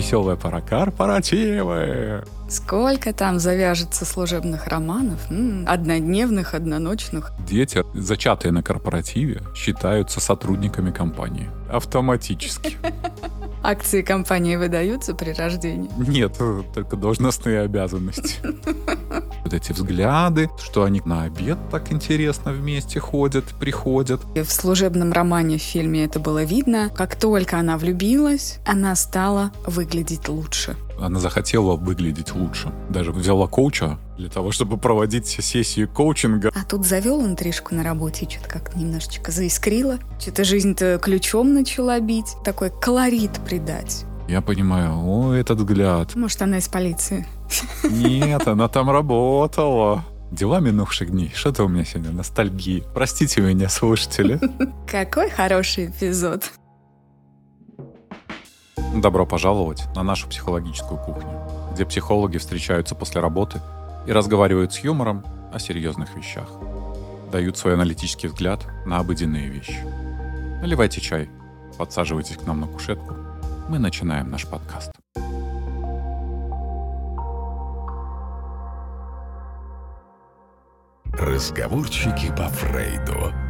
Веселая пора корпоративы. Сколько там завяжется служебных романов? М, однодневных, одноночных. Дети, зачатые на корпоративе, считаются сотрудниками компании. Автоматически. Акции компании выдаются при рождении. Нет, только должностные обязанности. Вот эти взгляды, что они на обед так интересно вместе ходят, приходят. И в служебном романе в фильме это было видно. Как только она влюбилась, она стала выглядеть лучше. Она захотела выглядеть лучше. Даже взяла коуча для того, чтобы проводить сессии коучинга. А тут завел интрижку на работе, что-то как немножечко заискрило. Что-то жизнь-то ключом начала бить. Такой колорит придать. Я понимаю, о, этот взгляд. Может, она из полиции. Нет, она там работала. Дела минувших дней. Что-то у меня сегодня ностальгии. Простите меня, слушатели. Какой хороший эпизод. Добро пожаловать на нашу психологическую кухню, где психологи встречаются после работы и разговаривают с юмором о серьезных вещах. Дают свой аналитический взгляд на обыденные вещи. Наливайте чай, подсаживайтесь к нам на кушетку. Мы начинаем наш подкаст. Разговорчики по Фрейду.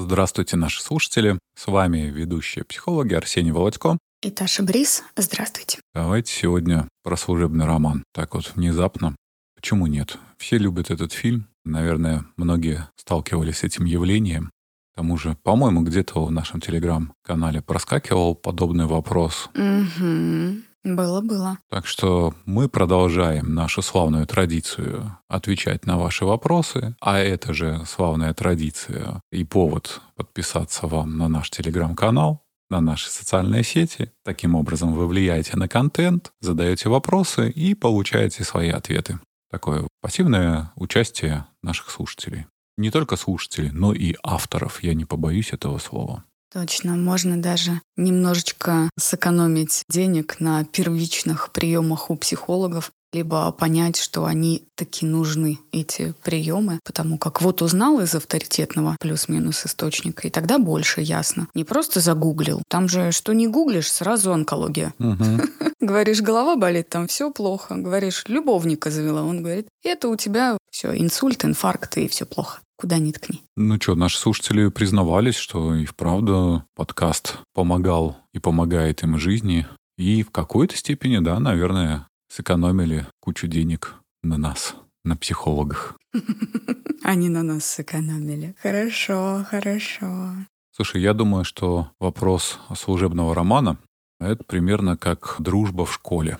Здравствуйте, наши слушатели. С вами ведущие психологи Арсений Володько. И Таша Брис, здравствуйте. Давайте сегодня про служебный роман. Так вот, внезапно. Почему нет? Все любят этот фильм. Наверное, многие сталкивались с этим явлением. К тому же, по-моему, где-то в нашем телеграм-канале проскакивал подобный вопрос. Угу. Было-было. Так что мы продолжаем нашу славную традицию отвечать на ваши вопросы, а это же славная традиция и повод подписаться вам на наш телеграм-канал, на наши социальные сети. Таким образом вы влияете на контент, задаете вопросы и получаете свои ответы. Такое пассивное участие наших слушателей. Не только слушателей, но и авторов, я не побоюсь этого слова. Точно, можно даже немножечко сэкономить денег на первичных приемах у психологов, либо понять, что они таки нужны, эти приемы, потому как вот узнал из авторитетного плюс-минус источника, и тогда больше ясно. Не просто загуглил. Там же, что не гуглишь, сразу онкология. Говоришь, голова болит, там все плохо. Говоришь, любовника завела, он говорит, это у тебя все, инсульт, инфаркт, и все плохо куда ни ткни. Ну что, наши слушатели признавались, что и вправду подкаст помогал и помогает им в жизни. И в какой-то степени, да, наверное, сэкономили кучу денег на нас, на психологах. Они на нас сэкономили. Хорошо, хорошо. Слушай, я думаю, что вопрос служебного романа — это примерно как дружба в школе.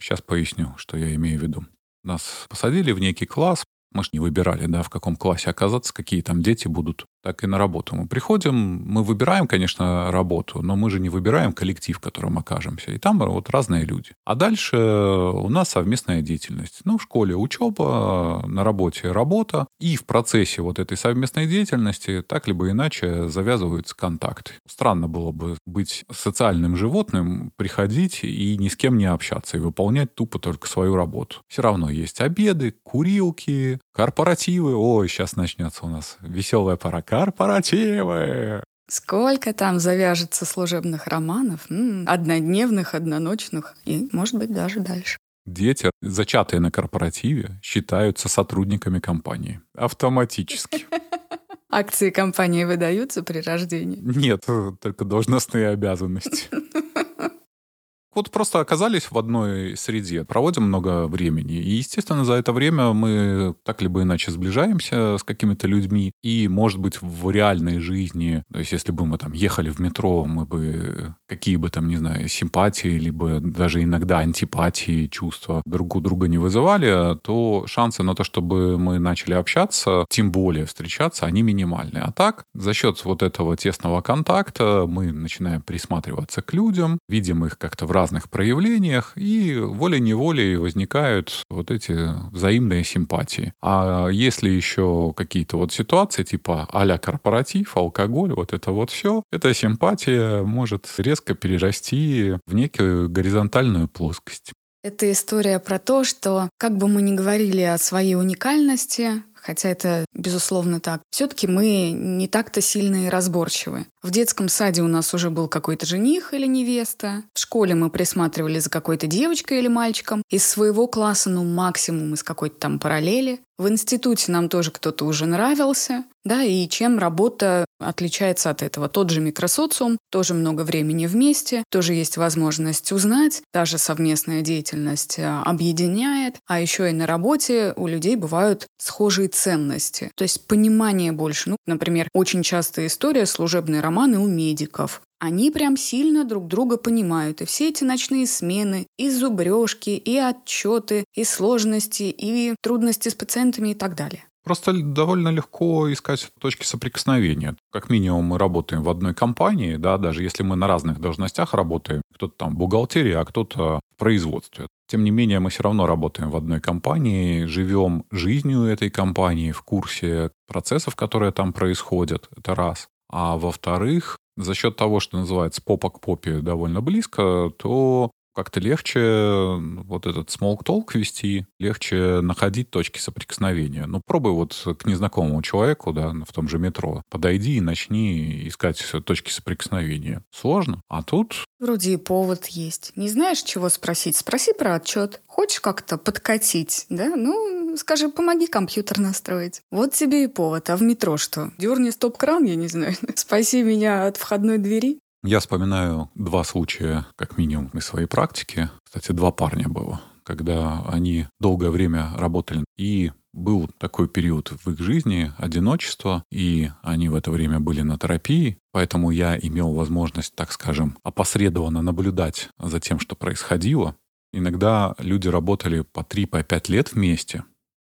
Сейчас поясню, что я имею в виду. Нас посадили в некий класс, мы же не выбирали, да, в каком классе оказаться, какие там дети будут. Так и на работу мы приходим, мы выбираем, конечно, работу, но мы же не выбираем коллектив, в котором окажемся. И там вот разные люди. А дальше у нас совместная деятельность. Ну, в школе учеба, на работе работа. И в процессе вот этой совместной деятельности так либо иначе завязываются контакты. Странно было бы быть социальным животным, приходить и ни с кем не общаться, и выполнять тупо только свою работу. Все равно есть обеды, курилки, корпоративы. Ой, сейчас начнется у нас веселая пора. Корпоративы! Сколько там завяжется служебных романов, однодневных, одноночных и, может быть, даже дальше. Дети, зачатые на корпоративе, считаются сотрудниками компании. Автоматически. Акции компании выдаются при рождении. Нет, только должностные обязанности. Вот просто оказались в одной среде, проводим много времени. И, естественно, за это время мы так либо иначе сближаемся с какими-то людьми. И, может быть, в реальной жизни, то есть если бы мы там ехали в метро, мы бы какие бы там, не знаю, симпатии, либо даже иногда антипатии, чувства друг у друга не вызывали, то шансы на то, чтобы мы начали общаться, тем более встречаться, они минимальны. А так, за счет вот этого тесного контакта мы начинаем присматриваться к людям, видим их как-то в разных проявлениях, и волей-неволей возникают вот эти взаимные симпатии. А если еще какие-то вот ситуации, типа а корпоратив, алкоголь, вот это вот все, эта симпатия может резко перерасти в некую горизонтальную плоскость. Это история про то, что как бы мы ни говорили о своей уникальности, хотя это безусловно так. Все-таки мы не так-то сильно и разборчивы. В детском саде у нас уже был какой-то жених или невеста. В школе мы присматривали за какой-то девочкой или мальчиком. Из своего класса, ну, максимум из какой-то там параллели. В институте нам тоже кто-то уже нравился. Да, и чем работа отличается от этого? Тот же микросоциум, тоже много времени вместе, тоже есть возможность узнать, даже совместная деятельность э, объединяет, а еще и на работе у людей бывают схожие ценности, то есть понимание больше. Ну, например, очень частая история служебные романы у медиков. Они прям сильно друг друга понимают. И все эти ночные смены, и зубрежки, и отчеты, и сложности, и трудности с пациентами и так далее. Просто довольно легко искать точки соприкосновения. Как минимум мы работаем в одной компании, да, даже если мы на разных должностях работаем, кто-то там в бухгалтерии, а кто-то в производстве. Тем не менее, мы все равно работаем в одной компании, живем жизнью этой компании, в курсе процессов, которые там происходят. Это раз. А во-вторых, за счет того, что называется попа к попе довольно близко, то как-то легче вот этот talk вести, легче находить точки соприкосновения. Ну, пробуй вот к незнакомому человеку, да, в том же метро, подойди и начни искать точки соприкосновения. Сложно, а тут... Вроде и повод есть. Не знаешь, чего спросить? Спроси про отчет. Хочешь как-то подкатить, да? Ну, скажи, помоги компьютер настроить. Вот тебе и повод. А в метро что? Дерни стоп-кран, я не знаю. Спаси меня от входной двери. Я вспоминаю два случая, как минимум, из своей практики. Кстати, два парня было, когда они долгое время работали. И был такой период в их жизни одиночества, и они в это время были на терапии, поэтому я имел возможность, так скажем, опосредованно наблюдать за тем, что происходило. Иногда люди работали по 3-5 по лет вместе,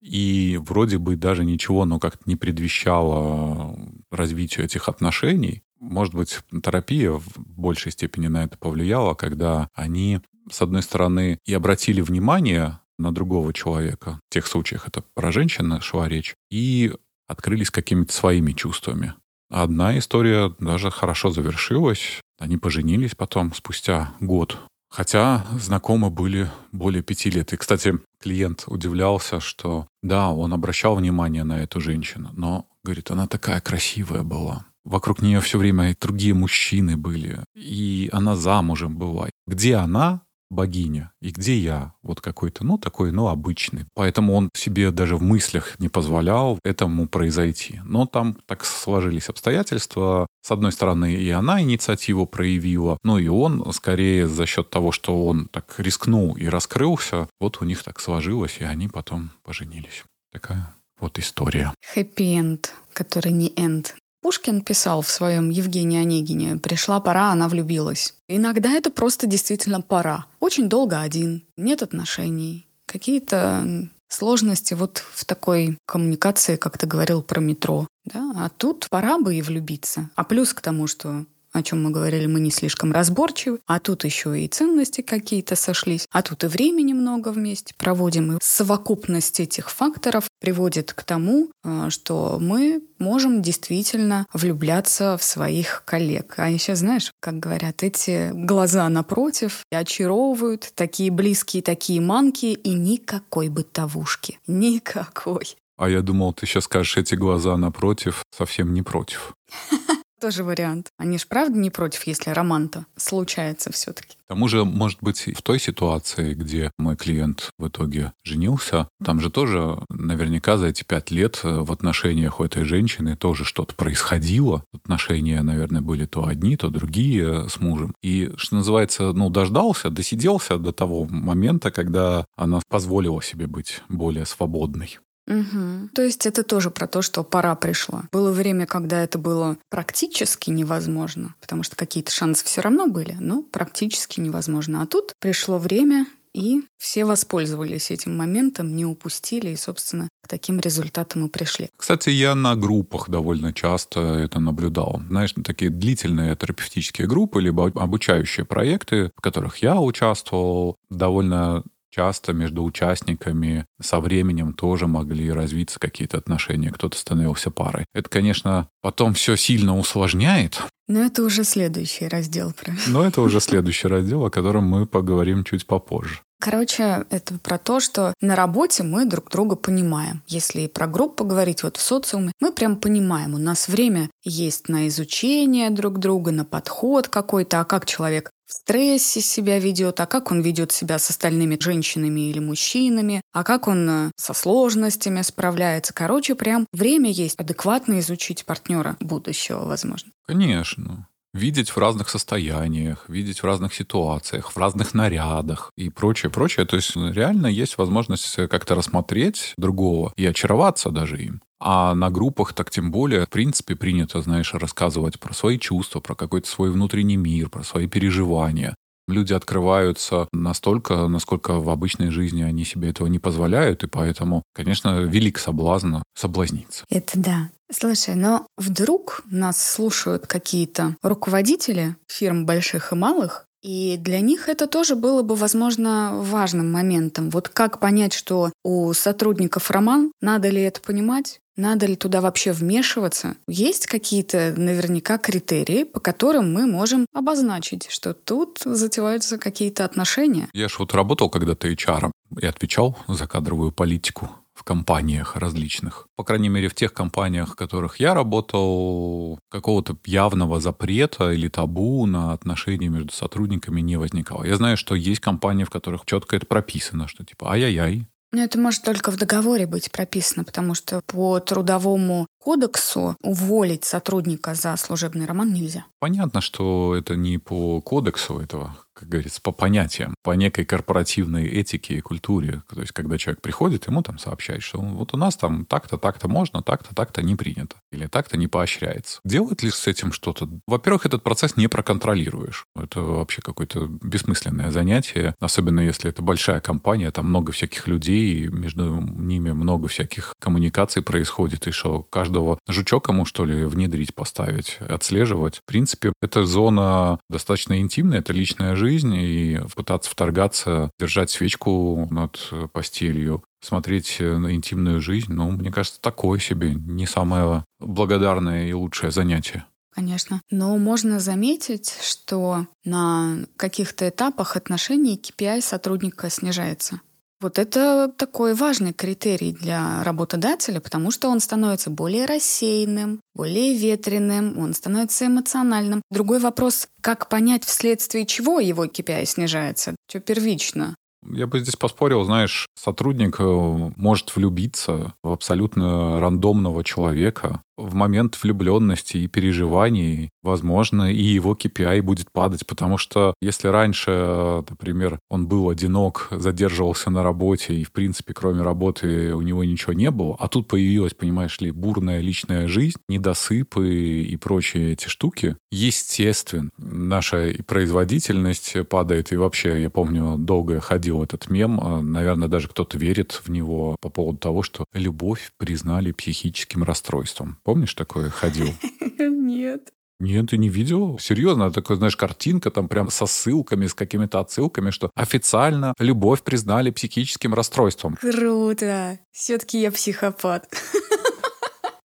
и вроде бы даже ничего, но как-то не предвещало развитию этих отношений. Может быть, терапия в большей степени на это повлияла, когда они, с одной стороны, и обратили внимание на другого человека. В тех случаях это про женщину шла речь. И открылись какими-то своими чувствами. Одна история даже хорошо завершилась. Они поженились потом, спустя год. Хотя знакомы были более пяти лет. И, кстати, клиент удивлялся, что да, он обращал внимание на эту женщину, но, говорит, она такая красивая была. Вокруг нее все время и другие мужчины были. И она замужем была. Где она, богиня, и где я, вот какой-то, ну, такой, ну, обычный. Поэтому он себе даже в мыслях не позволял этому произойти. Но там так сложились обстоятельства. С одной стороны, и она инициативу проявила, но и он, скорее, за счет того, что он так рискнул и раскрылся, вот у них так сложилось, и они потом поженились. Такая вот история. Хэппи-энд, который не энд. Пушкин писал в своем Евгении Онегине «Пришла пора, она влюбилась». Иногда это просто действительно пора. Очень долго один, нет отношений, какие-то сложности вот в такой коммуникации, как ты говорил про метро. Да? А тут пора бы и влюбиться. А плюс к тому, что о чем мы говорили, мы не слишком разборчивы, а тут еще и ценности какие-то сошлись, а тут и времени много вместе проводим. И совокупность этих факторов приводит к тому, э, что мы можем действительно влюбляться в своих коллег. А еще знаешь, как говорят, эти глаза напротив очаровывают, такие близкие, такие манки и никакой бытовушки. Никакой. А я думал, ты сейчас скажешь, эти глаза напротив совсем не против. Тоже вариант. Они ж правда не против, если роман-то случается все-таки. К тому же, может быть, в той ситуации, где мой клиент в итоге женился, там же тоже наверняка за эти пять лет э, в отношениях у этой женщины тоже что-то происходило. Отношения, наверное, были то одни, то другие с мужем. И, что называется, ну, дождался, досиделся до того момента, когда она позволила себе быть более свободной. Угу. То есть это тоже про то, что пора пришла. Было время, когда это было практически невозможно, потому что какие-то шансы все равно были, но практически невозможно. А тут пришло время, и все воспользовались этим моментом, не упустили, и, собственно, к таким результатам и пришли. Кстати, я на группах довольно часто это наблюдал. Знаешь, такие длительные терапевтические группы, либо обучающие проекты, в которых я участвовал, довольно часто между участниками со временем тоже могли развиться какие-то отношения, кто-то становился парой. Это, конечно, потом все сильно усложняет. Но это уже следующий раздел. Правильно? Но это уже следующий раздел, о котором мы поговорим чуть попозже. Короче, это про то, что на работе мы друг друга понимаем. Если про группу говорить, вот в социуме, мы прям понимаем, у нас время есть на изучение друг друга, на подход какой-то, а как человек в стрессе себя ведет, а как он ведет себя с остальными женщинами или мужчинами, а как он э, со сложностями справляется. Короче, прям время есть адекватно изучить партнера будущего, возможно. Конечно видеть в разных состояниях, видеть в разных ситуациях, в разных нарядах и прочее, прочее. То есть реально есть возможность как-то рассмотреть другого и очароваться даже им. А на группах так тем более, в принципе, принято, знаешь, рассказывать про свои чувства, про какой-то свой внутренний мир, про свои переживания. Люди открываются настолько, насколько в обычной жизни они себе этого не позволяют, и поэтому, конечно, велик соблазн соблазниться. Это да. Слушай, но вдруг нас слушают какие-то руководители фирм больших и малых, и для них это тоже было бы, возможно, важным моментом. Вот как понять, что у сотрудников роман, надо ли это понимать? Надо ли туда вообще вмешиваться? Есть какие-то наверняка критерии, по которым мы можем обозначить, что тут затеваются какие-то отношения. Я же вот работал когда-то HR и отвечал за кадровую политику в компаниях различных. По крайней мере, в тех компаниях, в которых я работал, какого-то явного запрета или табу на отношения между сотрудниками не возникало. Я знаю, что есть компании, в которых четко это прописано, что типа ай-яй-яй, но это может только в договоре быть прописано, потому что по трудовому кодексу уволить сотрудника за служебный роман нельзя. Понятно, что это не по кодексу этого как говорится, по понятиям, по некой корпоративной этике и культуре. То есть, когда человек приходит, ему там сообщают, что вот у нас там так-то, так-то можно, так-то, так-то не принято. Или так-то не поощряется. Делает ли с этим что-то? Во-первых, этот процесс не проконтролируешь. Это вообще какое-то бессмысленное занятие. Особенно если это большая компания, там много всяких людей, между ними много всяких коммуникаций происходит, и что каждого жучок ему, что ли, внедрить, поставить, отслеживать. В принципе, эта зона достаточно интимная, это личная жизнь, и пытаться вторгаться, держать свечку над постелью, смотреть на интимную жизнь, ну, мне кажется, такое себе не самое благодарное и лучшее занятие. Конечно. Но можно заметить, что на каких-то этапах отношений KPI сотрудника снижается. Вот это такой важный критерий для работодателя, потому что он становится более рассеянным, более ветреным, он становится эмоциональным. Другой вопрос, как понять, вследствие чего его KPI снижается? Что первично? Я бы здесь поспорил, знаешь, сотрудник э, может влюбиться в абсолютно рандомного человека, в момент влюбленности и переживаний, возможно, и его KPI будет падать, потому что если раньше, например, он был одинок, задерживался на работе, и, в принципе, кроме работы у него ничего не было, а тут появилась, понимаешь ли, бурная личная жизнь, недосыпы и прочие эти штуки, естественно, наша производительность падает, и вообще, я помню, долго ходил этот мем, а, наверное, даже кто-то верит в него по поводу того, что любовь признали психическим расстройством. Помнишь, такое ходил? Нет. Нет, ты не видел? Серьезно, такая, знаешь, картинка там прям со ссылками, с какими-то отсылками, что официально любовь признали психическим расстройством. Круто. Все-таки я психопат.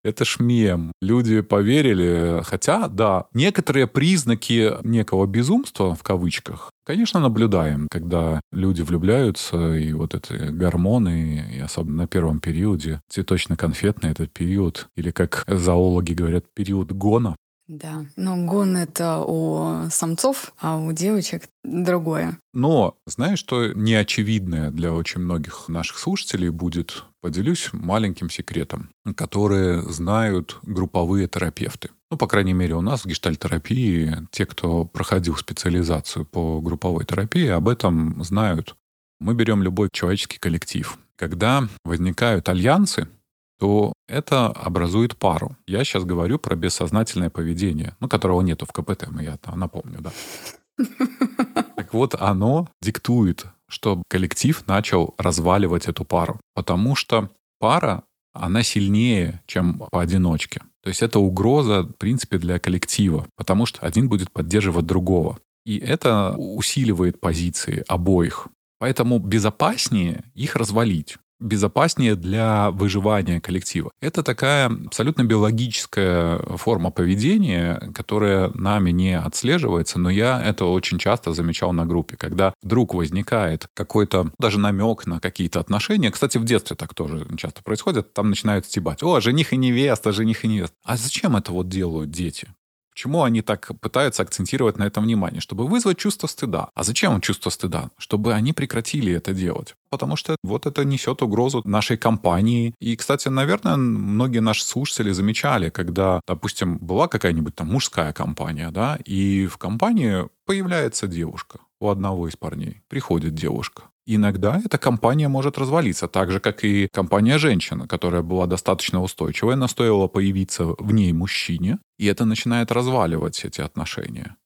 Это ж мем. Люди поверили. Хотя, да, некоторые признаки некого безумства, в кавычках, конечно, наблюдаем, когда люди влюбляются, и вот эти гормоны, и особенно на первом периоде, цветочно-конфетный этот период, или, как зоологи говорят, период гона, да, но гон это у самцов, а у девочек другое. Но знаешь, что неочевидное для очень многих наших слушателей будет? Поделюсь маленьким секретом, которые знают групповые терапевты. Ну, по крайней мере, у нас в гештальтерапии те, кто проходил специализацию по групповой терапии, об этом знают. Мы берем любой человеческий коллектив. Когда возникают альянсы, то это образует пару. Я сейчас говорю про бессознательное поведение, ну, которого нету в КПТ, я напомню, да. Так вот, оно диктует, что коллектив начал разваливать эту пару, потому что пара, она сильнее, чем поодиночке. То есть это угроза, в принципе, для коллектива, потому что один будет поддерживать другого. И это усиливает позиции обоих. Поэтому безопаснее их развалить безопаснее для выживания коллектива. Это такая абсолютно биологическая форма поведения, которая нами не отслеживается, но я это очень часто замечал на группе, когда вдруг возникает какой-то даже намек на какие-то отношения. Кстати, в детстве так тоже часто происходит. Там начинают стебать. О, жених и невеста, жених и невеста. А зачем это вот делают дети? Почему они так пытаются акцентировать на этом внимание? Чтобы вызвать чувство стыда. А зачем чувство стыда? Чтобы они прекратили это делать. Потому что вот это несет угрозу нашей компании. И, кстати, наверное, многие наши слушатели замечали, когда, допустим, была какая-нибудь там мужская компания, да, и в компании появляется девушка у одного из парней. Приходит девушка. Иногда эта компания может развалиться, так же, как и компания женщина, которая была достаточно устойчивая, но появиться в ней мужчине, и это начинает разваливать эти отношения.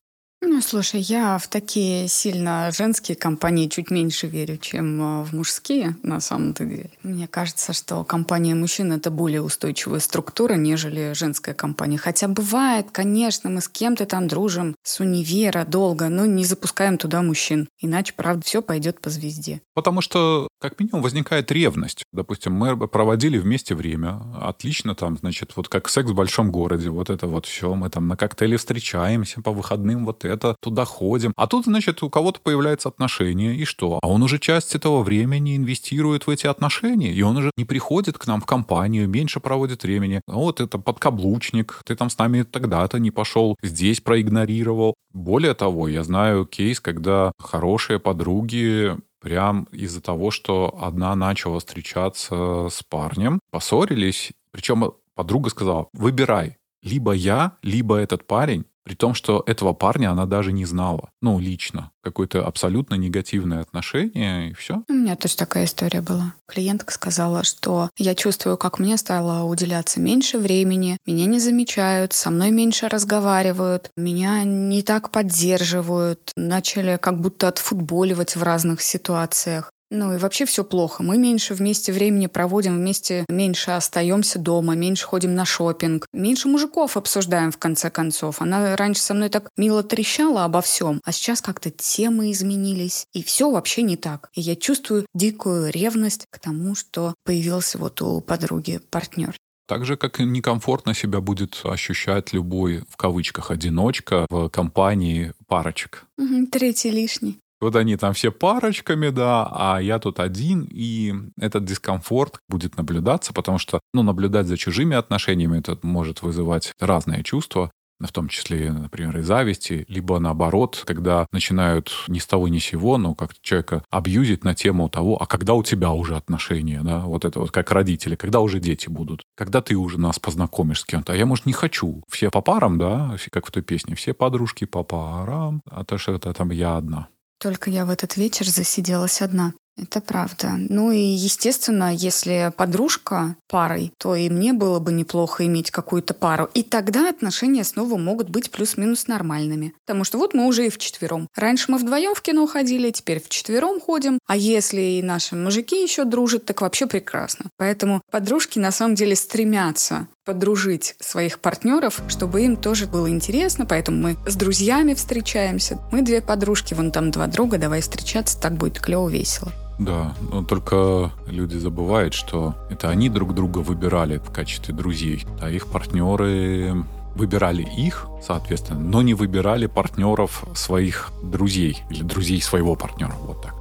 Ну, слушай, я в такие сильно женские компании чуть меньше верю, чем а, в мужские, на самом-то деле. Мне кажется, что компания мужчин — это более устойчивая структура, нежели женская компания. Хотя бывает, конечно, мы с кем-то там дружим, с универа долго, но не запускаем туда мужчин. Иначе, правда, все пойдет по звезде. Потому что, как минимум, возникает ревность. Допустим, мы проводили вместе время, отлично там, значит, вот как секс в большом городе, вот это вот все, мы там на коктейле встречаемся по выходным, вот это, туда ходим. А тут, значит, у кого-то появляется отношение, и что? А он уже часть этого времени инвестирует в эти отношения, и он уже не приходит к нам в компанию, меньше проводит времени. Вот это подкаблучник, ты там с нами тогда-то не пошел, здесь проигнорировал. Более того, я знаю кейс, когда хорошие подруги прям из-за того, что одна начала встречаться с парнем, поссорились, причем подруга сказала, выбирай, либо я, либо этот парень, при том, что этого парня она даже не знала. Ну, лично. Какое-то абсолютно негативное отношение, и все. У меня тоже такая история была. Клиентка сказала, что я чувствую, как мне стало уделяться меньше времени, меня не замечают, со мной меньше разговаривают, меня не так поддерживают, начали как будто отфутболивать в разных ситуациях. Ну и вообще все плохо. Мы меньше вместе времени проводим, вместе меньше остаемся дома, меньше ходим на шопинг, меньше мужиков обсуждаем в конце концов. Она раньше со мной так мило трещала обо всем, а сейчас как-то темы изменились, и все вообще не так. И я чувствую дикую ревность к тому, что появился вот у подруги партнер. Так же, как и некомфортно себя будет ощущать любой, в кавычках, одиночка в компании парочек. Угу, третий лишний. Вот они там все парочками, да, а я тут один, и этот дискомфорт будет наблюдаться, потому что, ну, наблюдать за чужими отношениями это может вызывать разные чувства в том числе, например, и зависти, либо наоборот, когда начинают ни с того ни с сего, ну, как человека абьюзить на тему того, а когда у тебя уже отношения, да, вот это вот как родители, когда уже дети будут, когда ты уже нас познакомишь с кем-то, а я, может, не хочу. Все по парам, да, как в той песне, все подружки по парам, а то, что это там я одна. Только я в этот вечер засиделась одна. Это правда. Ну и, естественно, если подружка парой, то и мне было бы неплохо иметь какую-то пару. И тогда отношения снова могут быть плюс-минус нормальными. Потому что вот мы уже и вчетвером. Раньше мы вдвоем в кино ходили, теперь вчетвером ходим. А если и наши мужики еще дружат, так вообще прекрасно. Поэтому подружки на самом деле стремятся подружить своих партнеров, чтобы им тоже было интересно, поэтому мы с друзьями встречаемся. Мы две подружки, вон там два друга, давай встречаться, так будет клево, весело. Да, но только люди забывают, что это они друг друга выбирали в качестве друзей, а их партнеры выбирали их, соответственно, но не выбирали партнеров своих друзей или друзей своего партнера. Вот так.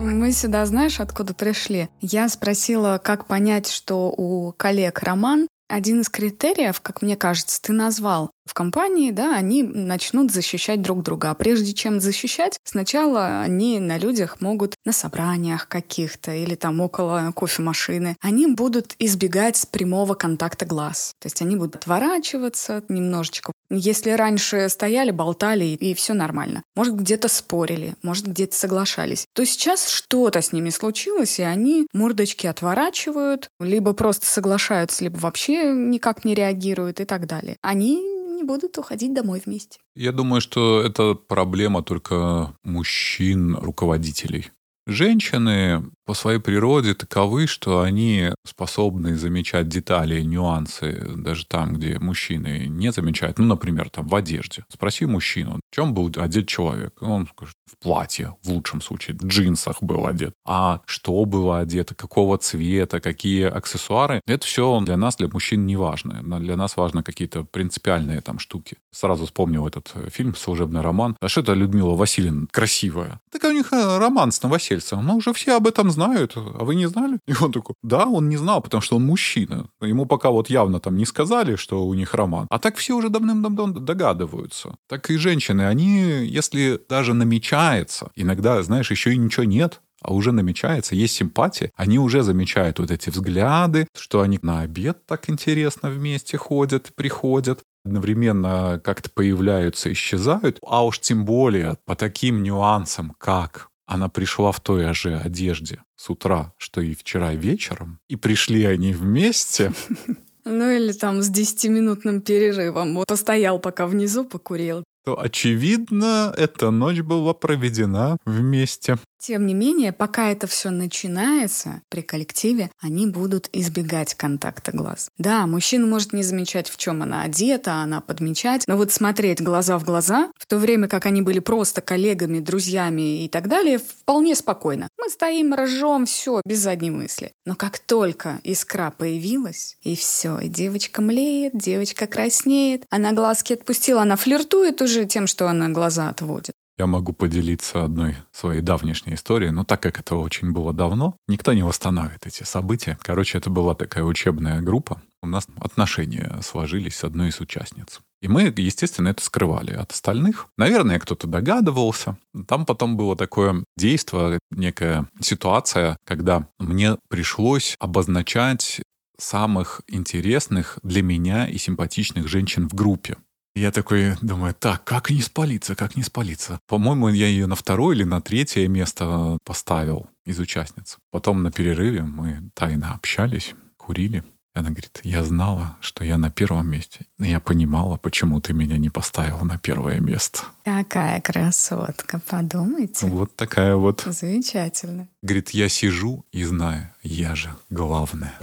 Мы сюда, знаешь, откуда пришли? Я спросила, как понять, что у коллег роман. Один из критериев, как мне кажется, ты назвал в компании, да, они начнут защищать друг друга. А прежде чем защищать, сначала они на людях могут на собраниях каких-то или там около кофемашины, они будут избегать прямого контакта глаз. То есть они будут отворачиваться немножечко. Если раньше стояли, болтали и все нормально, может где-то спорили, может где-то соглашались, то сейчас что-то с ними случилось, и они мордочки отворачивают, либо просто соглашаются, либо вообще никак не реагируют и так далее. Они не будут уходить домой вместе. Я думаю, что это проблема только мужчин-руководителей. Женщины по своей природе таковы, что они способны замечать детали, нюансы даже там, где мужчины не замечают. Ну, например, там в одежде. Спроси мужчину, в чем был одет человек. Он скажет, в платье, в лучшем случае, в джинсах был одет. А что было одето, какого цвета, какие аксессуары, это все для нас, для мужчин не важно. Для нас важно какие-то принципиальные там штуки. Сразу вспомнил этот э, фильм «Служебный роман». А что это Людмила Васильевна красивая? Так у них э, роман с Новосельцевым. Ну, уже все об этом знают. А вы не знали? И он такой, да, он не знал, потому что он мужчина. Ему пока вот явно там не сказали, что у них роман. А так все уже давным-давно догадываются. Так и женщины, они, если даже намечается, иногда, знаешь, еще и ничего нет, а уже намечается, есть симпатия, они уже замечают вот эти взгляды, что они на обед так интересно вместе ходят, приходят, одновременно как-то появляются, исчезают, а уж тем более по таким нюансам, как она пришла в той же одежде с утра, что и вчера вечером, и пришли они вместе. Ну или там с 10-минутным перерывом. Вот постоял пока внизу, покурил. То, очевидно, эта ночь была проведена вместе. Тем не менее, пока это все начинается при коллективе, они будут избегать контакта глаз. Да, мужчина может не замечать, в чем она одета, она подмечать, но вот смотреть глаза в глаза, в то время как они были просто коллегами, друзьями и так далее, вполне спокойно. Мы стоим, ржем, все, без задней мысли. Но как только искра появилась, и все, и девочка млеет, девочка краснеет, она глазки отпустила, она флиртует уже тем, что она глаза отводит. Я могу поделиться одной своей давнешней историей, но так как это очень было давно, никто не восстановит эти события. Короче, это была такая учебная группа. У нас отношения сложились с одной из участниц. И мы, естественно, это скрывали от остальных. Наверное, кто-то догадывался. Там потом было такое действие, некая ситуация, когда мне пришлось обозначать самых интересных для меня и симпатичных женщин в группе. Я такой думаю, так, как не спалиться, как не спалиться? По-моему, я ее на второе или на третье место поставил из участниц. Потом на перерыве мы тайно общались, курили. И она говорит, я знала, что я на первом месте. Но я понимала, почему ты меня не поставил на первое место. Какая красотка, подумайте. Вот такая вот. Замечательно. Говорит, я сижу и знаю, я же главная.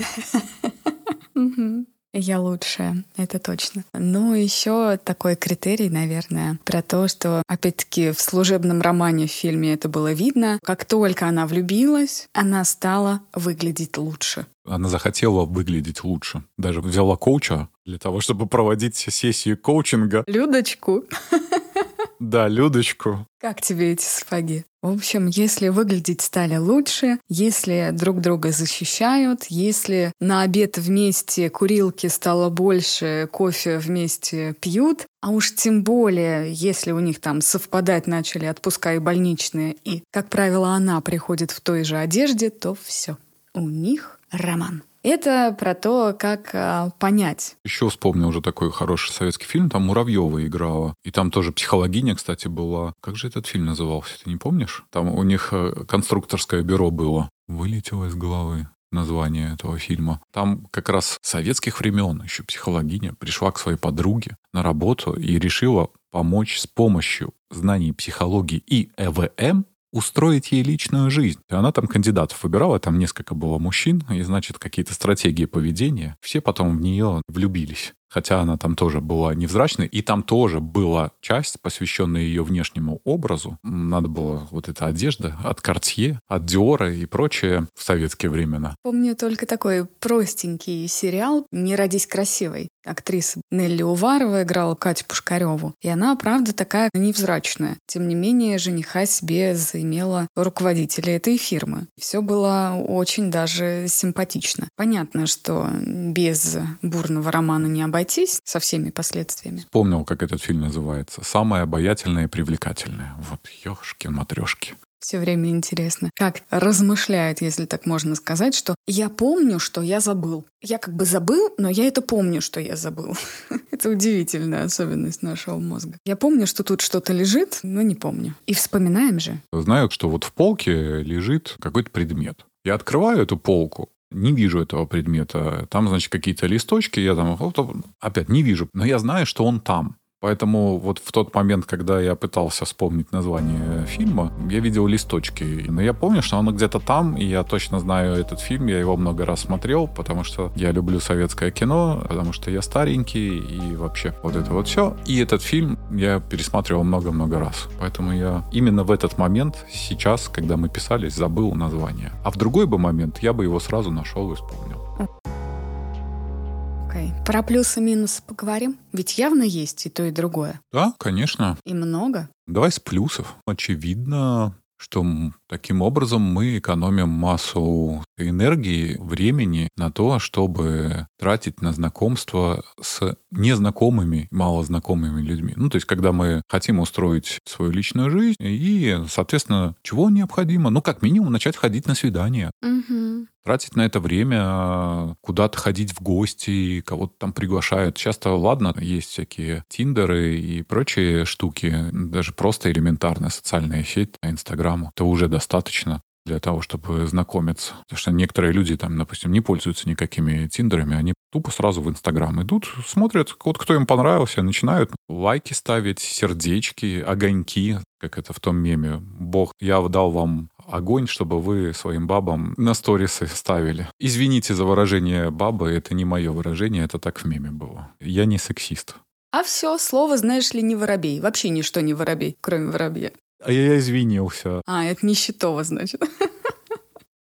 Я лучшая, это точно. Ну, еще такой критерий, наверное, про то, что, опять-таки, в служебном романе в фильме это было видно. Как только она влюбилась, она стала выглядеть лучше. Она захотела выглядеть лучше. Даже взяла коуча для того, чтобы проводить сессии коучинга. Людочку. Да, Людочку. Как тебе эти сапоги? В общем, если выглядеть стали лучше, если друг друга защищают, если на обед вместе курилки стало больше, кофе вместе пьют, а уж тем более, если у них там совпадать начали отпуска и больничные, и, как правило, она приходит в той же одежде, то все. У них роман. Это про то, как а, понять. Еще вспомнил уже такой хороший советский фильм, там Муравьева играла. И там тоже психологиня, кстати, была. Как же этот фильм назывался, ты не помнишь? Там у них э, конструкторское бюро было. Вылетело из головы название этого фильма. Там как раз советских времен еще психологиня пришла к своей подруге на работу и решила помочь с помощью знаний психологии и ЭВМ устроить ей личную жизнь. Она там кандидатов выбирала, там несколько было мужчин, и, значит, какие-то стратегии поведения. Все потом в нее влюбились хотя она там тоже была невзрачной, и там тоже была часть, посвященная ее внешнему образу. Надо было вот эта одежда от Картье, от Диора и прочее в советские времена. Помню только такой простенький сериал «Не родись красивой». Актриса Нелли Уварова играла Катю Пушкареву. И она, правда, такая невзрачная. Тем не менее, жениха себе заимела руководителя этой фирмы. Все было очень даже симпатично. Понятно, что без бурного романа не обойтись, обойтись со всеми последствиями. Вспомнил, как этот фильм называется. «Самое обаятельное и привлекательное». Вот ёшкин матрешки все время интересно, как размышляет, если так можно сказать, что я помню, что я забыл. Я как бы забыл, но я это помню, что я забыл. это удивительная особенность нашего мозга. Я помню, что тут что-то лежит, но не помню. И вспоминаем же. Знаю, что вот в полке лежит какой-то предмет. Я открываю эту полку, не вижу этого предмета. Там, значит, какие-то листочки, я там опять не вижу, но я знаю, что он там. Поэтому вот в тот момент, когда я пытался вспомнить название фильма, я видел листочки. Но я помню, что оно где-то там, и я точно знаю этот фильм, я его много раз смотрел, потому что я люблю советское кино, потому что я старенький, и вообще вот это вот все. И этот фильм я пересматривал много-много раз. Поэтому я именно в этот момент, сейчас, когда мы писались, забыл название. А в другой бы момент я бы его сразу нашел и вспомнил. Окей. Про плюсы-минусы поговорим? Ведь явно есть и то, и другое. Да, конечно. И много. Давай с плюсов. Очевидно, что таким образом мы экономим массу энергии, времени на то, чтобы тратить на знакомство с незнакомыми, малознакомыми людьми. Ну, то есть, когда мы хотим устроить свою личную жизнь, и, соответственно, чего необходимо? Ну, как минимум, начать ходить на свидания. Угу тратить на это время, куда-то ходить в гости, кого-то там приглашают. Часто, ладно, есть всякие тиндеры и прочие штуки, даже просто элементарная социальная сеть, Инстаграму. Это уже достаточно для того, чтобы знакомиться. Потому что некоторые люди, там, допустим, не пользуются никакими тиндерами, они тупо сразу в Инстаграм идут, смотрят, вот кто им понравился, начинают лайки ставить, сердечки, огоньки, как это в том меме. Бог, я дал вам огонь, чтобы вы своим бабам на сторисы ставили. Извините за выражение бабы, это не мое выражение, это так в меме было. Я не сексист. А все, слово, знаешь ли, не воробей. Вообще ничто не воробей, кроме воробья. А я извинился. А, это нищетово, значит.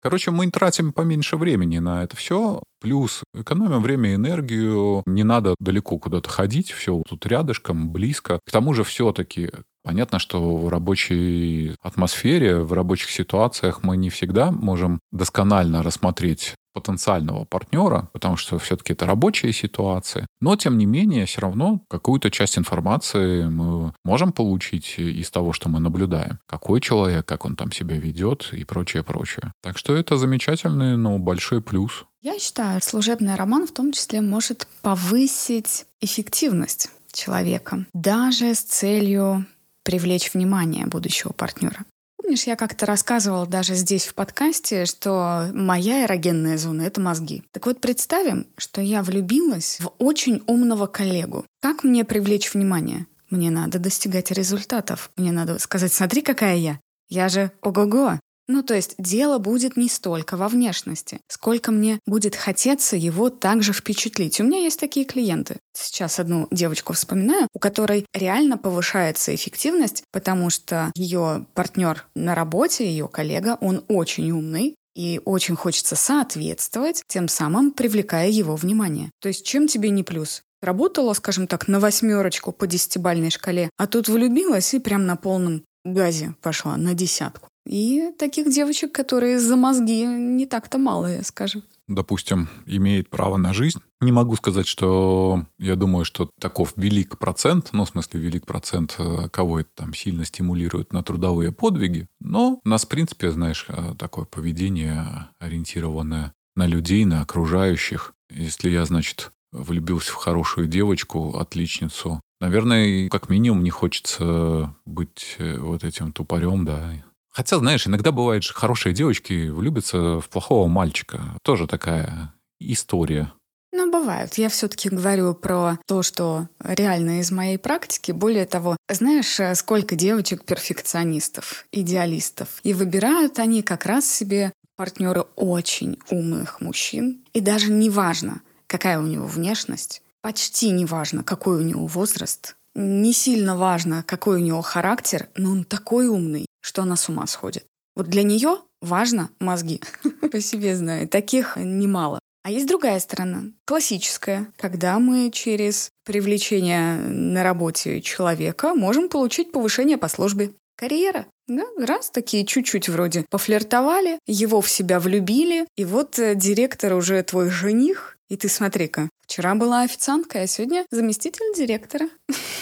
Короче, мы тратим поменьше времени на это все. Плюс экономим время и энергию. Не надо далеко куда-то ходить. Все тут рядышком, близко. К тому же все-таки Понятно, что в рабочей атмосфере, в рабочих ситуациях мы не всегда можем досконально рассмотреть потенциального партнера, потому что все-таки это рабочие ситуации. Но, тем не менее, все равно какую-то часть информации мы можем получить из того, что мы наблюдаем. Какой человек, как он там себя ведет и прочее, прочее. Так что это замечательный, но большой плюс. Я считаю, служебный роман в том числе может повысить эффективность человека, даже с целью привлечь внимание будущего партнера. Помнишь, я как-то рассказывала даже здесь в подкасте, что моя эрогенная зона — это мозги. Так вот, представим, что я влюбилась в очень умного коллегу. Как мне привлечь внимание? Мне надо достигать результатов. Мне надо сказать, смотри, какая я. Я же ого-го. Ну, то есть дело будет не столько во внешности, сколько мне будет хотеться его также впечатлить. У меня есть такие клиенты. Сейчас одну девочку вспоминаю, у которой реально повышается эффективность, потому что ее партнер на работе, ее коллега, он очень умный, и очень хочется соответствовать, тем самым привлекая его внимание. То есть чем тебе не плюс? Работала, скажем так, на восьмерочку по десятибальной шкале, а тут влюбилась и прям на полном газе пошла, на десятку. И таких девочек, которые за мозги не так-то мало, скажем. Допустим, имеет право на жизнь. Не могу сказать, что я думаю, что таков велик процент, ну, в смысле, велик процент, э, кого это там сильно стимулирует на трудовые подвиги. Но у нас, в принципе, знаешь, э, такое поведение ориентированное на людей, на окружающих. Если я, значит, влюбился в хорошую девочку, отличницу, наверное, как минимум не хочется быть э, вот этим тупорем, да, Хотя, знаешь, иногда бывает же хорошие девочки влюбятся в плохого мальчика. Тоже такая история. Ну, бывает. Я все-таки говорю про то, что реально из моей практики. Более того, знаешь, э, сколько девочек-перфекционистов, идеалистов. И выбирают они как раз себе партнеры очень умных мужчин. И даже не важно, какая у него внешность, почти не важно, какой у него возраст, не сильно важно, какой у него характер, но он такой умный, что она с ума сходит. Вот для нее важно мозги. По себе знаю. Таких немало. А есть другая сторона, классическая, когда мы через привлечение на работе человека можем получить повышение по службе. Карьера. Да, раз такие чуть-чуть вроде пофлиртовали, его в себя влюбили, и вот э, директор уже твой жених, и ты смотри-ка, вчера была официантка, а сегодня заместитель директора.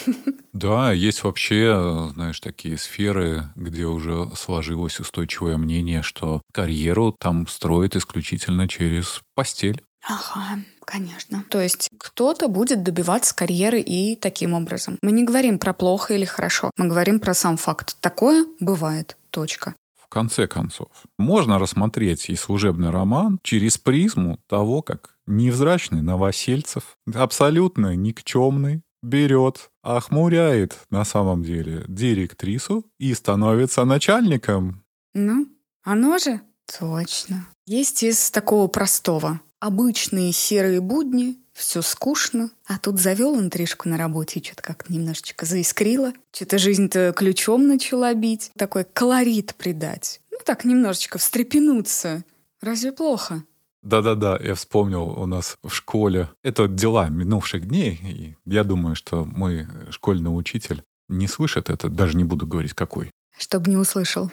Да, есть вообще, знаешь, такие сферы, где уже сложилось устойчивое мнение, что карьеру там строят исключительно через постель. Ага, конечно. То есть кто-то будет добиваться карьеры и таким образом. Мы не говорим про плохо или хорошо, мы говорим про сам факт. Такое бывает. Точка. В конце концов, можно рассмотреть и служебный роман через призму того, как невзрачный Новосельцев, абсолютно никчемный, берет охмуряет на самом деле директрису и становится начальником. Ну, оно же точно. Есть из такого простого. Обычные серые будни, все скучно, а тут завел интрижку на работе что-то как немножечко заискрило. Что-то жизнь-то ключом начала бить. Такой колорит придать. Ну так, немножечко встрепенуться. Разве плохо? Да-да-да, я вспомнил у нас в школе. Это дела минувших дней. И я думаю, что мой школьный учитель не слышит это, даже не буду говорить какой. Чтобы не услышал.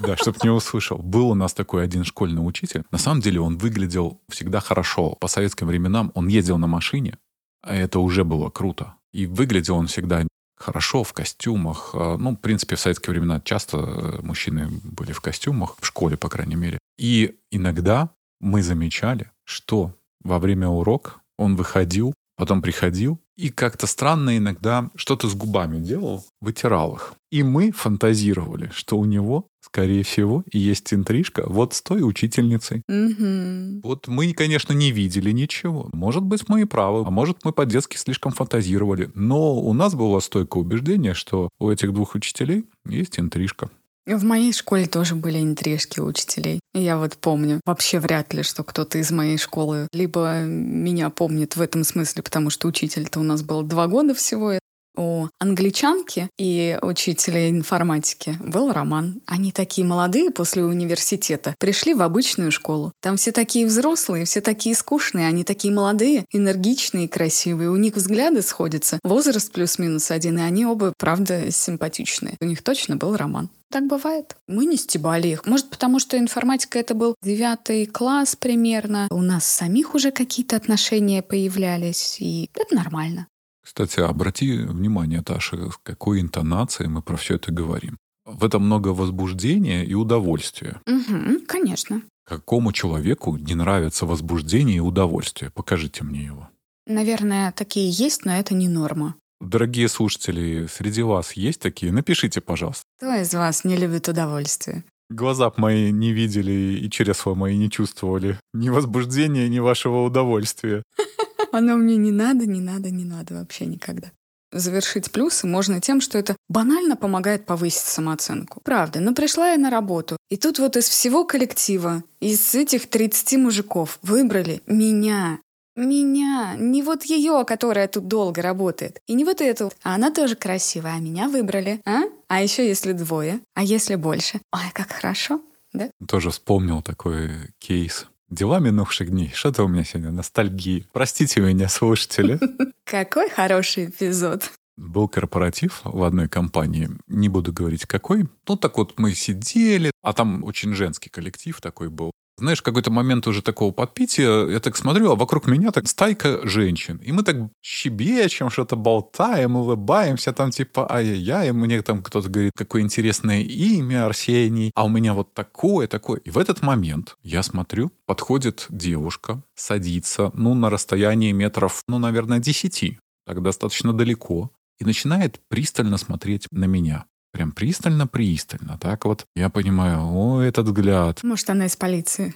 Да, чтобы не услышал. Был у нас такой один школьный учитель. На самом деле он выглядел всегда хорошо. По советским временам он ездил на машине, а это уже было круто. И выглядел он всегда хорошо в костюмах. А, ну, в принципе, в советские времена часто э, мужчины были в костюмах, в школе, по крайней мере. И иногда мы замечали, что во время урока он выходил, потом приходил и как-то странно иногда что-то с губами делал, вытирал их. И мы фантазировали, что у него, скорее всего, есть интрижка вот с той учительницей. Мгм. Вот мы, конечно, не видели ничего. Может быть, мы и правы, а может, мы по-детски слишком фантазировали. Но у нас было стойкое убеждение, что у этих двух учителей есть интрижка. В моей школе тоже были интрижки учителей. Я вот помню. Вообще вряд ли, что кто-то из моей школы либо меня помнит в этом смысле, потому что учитель-то у нас был два года всего. У англичанки и учителя информатики был роман. Они такие молодые после университета. Пришли в обычную школу. Там все такие взрослые, все такие скучные. Они такие молодые, энергичные, красивые. У них взгляды сходятся. Возраст плюс-минус один. И они оба, правда, симпатичные. У них точно был роман. Так бывает. Мы не стебали их. Может, потому что информатика это был девятый класс примерно. У нас самих уже какие-то отношения появлялись. И это нормально. Кстати, обрати внимание, Таша, с какой интонацией мы про все это говорим. В этом много возбуждения и удовольствия. Угу, конечно. Какому человеку не нравится возбуждение и удовольствие? Покажите мне его. Наверное, такие есть, но это не норма. Дорогие слушатели, среди вас есть такие? Напишите, пожалуйста. Кто из вас не любит удовольствие? Глаза мои не видели и чресла мои не чувствовали ни возбуждения, ни вашего удовольствия. Оно мне не надо, не надо, не надо вообще никогда. Завершить плюсы можно тем, что это банально помогает повысить самооценку. Правда, но пришла я на работу, и тут вот из всего коллектива, из этих 30 мужиков выбрали меня. Меня. Не вот ее, которая тут долго работает. И не вот эту. А она тоже красивая, а меня выбрали. А? А еще если двое. А если больше. Ой, как хорошо. Да? Тоже вспомнил такой кейс. Дела минувших дней. Что-то у меня сегодня ностальгии. Простите меня, слушатели. Какой хороший эпизод. Был корпоратив в одной компании, не буду говорить какой. Ну, так вот мы сидели, а там очень женский коллектив такой был. Знаешь, какой-то момент уже такого подпития, я так смотрю, а вокруг меня так стайка женщин. И мы так щебечем, что-то болтаем, улыбаемся, там типа ай-яй-яй, мне там кто-то говорит, какое интересное имя Арсений, а у меня вот такое, такое. И в этот момент я смотрю, подходит девушка, садится, ну, на расстоянии метров, ну, наверное, десяти, так достаточно далеко, и начинает пристально смотреть на меня. Прям пристально-пристально. Так вот, я понимаю, о, этот взгляд. Может, она из полиции.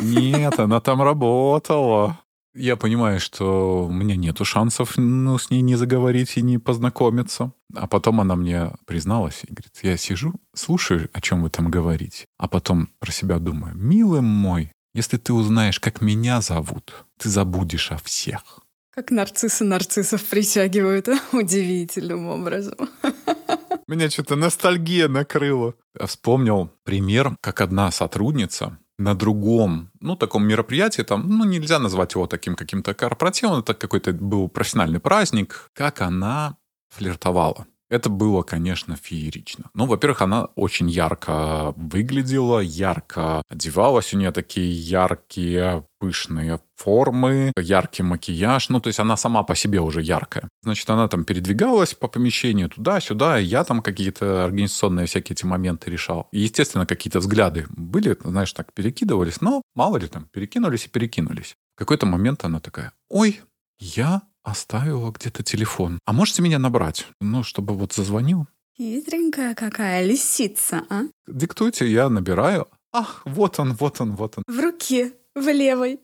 Нет, она там работала. Я понимаю, что у меня нету шансов ну, с ней не заговорить и не познакомиться. А потом она мне призналась и говорит, я сижу, слушаю, о чем вы там говорите. А потом про себя думаю, милый мой, если ты узнаешь, как меня зовут, ты забудешь о всех. Как нарциссы нарциссов притягивают а? удивительным образом. Меня что-то ностальгия накрыла. Вспомнил пример, как одна сотрудница на другом, ну, таком мероприятии, там, ну, нельзя назвать его таким каким-то корпоративом, это какой-то был профессиональный праздник, как она флиртовала. Это было, конечно, феерично. Ну, во-первых, она очень ярко выглядела, ярко одевалась. У нее такие яркие, пышные формы, яркий макияж. Ну, то есть она сама по себе уже яркая. Значит, она там передвигалась по помещению туда-сюда, и я там какие-то организационные всякие эти моменты решал. И, естественно, какие-то взгляды были, знаешь, так перекидывались, но мало ли там, перекинулись и перекинулись. В какой-то момент она такая, ой, я оставила где-то телефон. А можете меня набрать? Ну, чтобы вот зазвонил. Хитренькая какая лисица, а? Диктуйте, я набираю. Ах, вот он, вот он, вот он. В руке. В левой.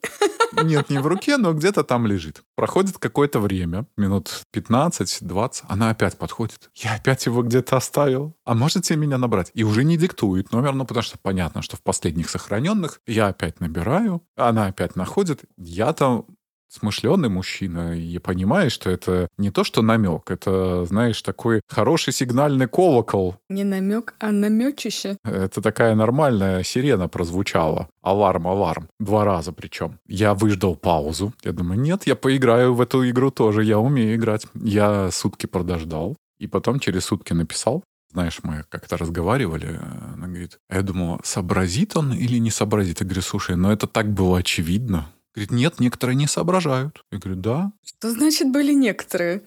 Нет, не в руке, но где-то там лежит. Проходит какое-то время, минут 15-20, она опять подходит. Я опять его где-то оставил. А можете меня набрать? И уже не диктует номер, ну потому что понятно, что в последних сохраненных я опять набираю, она опять находит. Я там смышленый мужчина и понимаешь, что это не то, что намек, это, знаешь, такой хороший сигнальный колокол. Не намек, а наметчище. Это такая нормальная сирена прозвучала. Аларм, аларм. Два раза причем. Я выждал паузу. Я думаю, нет, я поиграю в эту игру тоже. Я умею играть. Я сутки подождал. И потом через сутки написал. Знаешь, мы как-то разговаривали, она говорит, я думал, сообразит он или не сообразит? Я говорю, слушай, ну это так было очевидно. Говорит, нет, некоторые не соображают. Я говорю, да. Что значит были некоторые?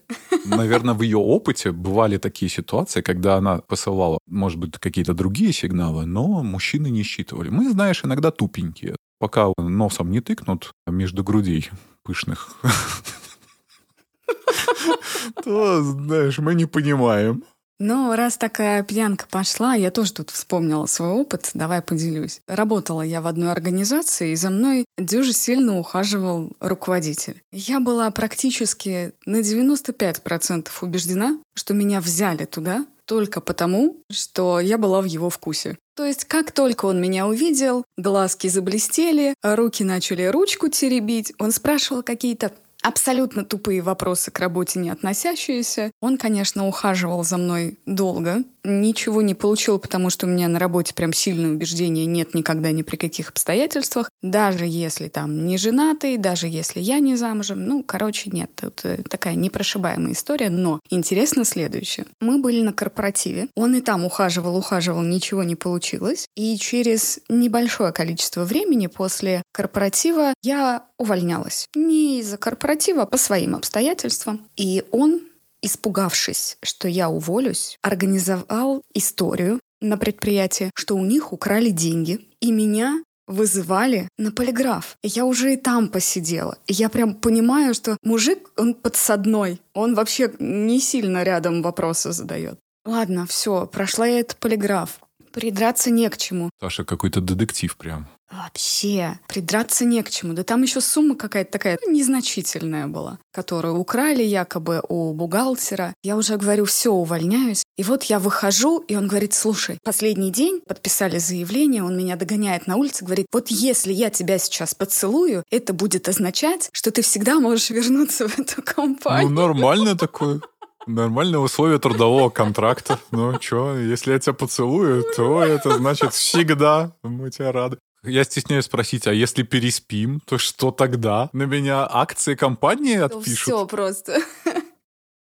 Наверное, в ее опыте бывали такие ситуации, когда она посылала, может быть, какие-то другие сигналы, но мужчины не считывали. Мы, знаешь, иногда тупенькие. Пока носом не тыкнут между грудей пышных, то, знаешь, мы не понимаем. Ну, раз такая пьянка пошла, я тоже тут вспомнила свой опыт, давай поделюсь. Работала я в одной организации, и за мной дюже сильно ухаживал руководитель. Я была практически на 95% убеждена, что меня взяли туда только потому, что я была в его вкусе. То есть, как только он меня увидел, глазки заблестели, руки начали ручку теребить, он спрашивал какие-то абсолютно тупые вопросы к работе не относящиеся. Он, конечно, ухаживал за мной долго, ничего не получил, потому что у меня на работе прям сильное убеждение нет никогда ни при каких обстоятельствах. Даже если там не женатый, даже если я не замужем. Ну, короче, нет. Тут э, такая непрошибаемая история. Но интересно следующее. Мы были на корпоративе. Он и там ухаживал, ухаживал, ничего не получилось. И через небольшое количество времени после корпоратива я увольнялась. Не из-за корпоратива, а по своим обстоятельствам. И он испугавшись, что я уволюсь, организовал историю на предприятии, что у них украли деньги, и меня вызывали на полиграф. Я уже и там посидела. Я прям понимаю, что мужик, он подсадной. Он вообще не сильно рядом вопросы задает. Ладно, все, прошла я этот полиграф. Придраться не к чему. Саша какой-то детектив прям. Вообще, придраться не к чему. Да там еще сумма какая-то такая ну, незначительная была, которую украли якобы у бухгалтера. Я уже говорю, все, увольняюсь. И вот я выхожу, и он говорит, слушай, последний день подписали заявление, он меня догоняет на улице, говорит, вот если я тебя сейчас поцелую, это будет означать, что ты всегда можешь вернуться в эту компанию. Ну, нормально такое. Нормальные условия трудового контракта. Ну, что, если я тебя поцелую, то это значит всегда мы тебя рады. Я стесняюсь спросить, а если переспим, то что тогда? На меня акции компании отпишут? Все просто.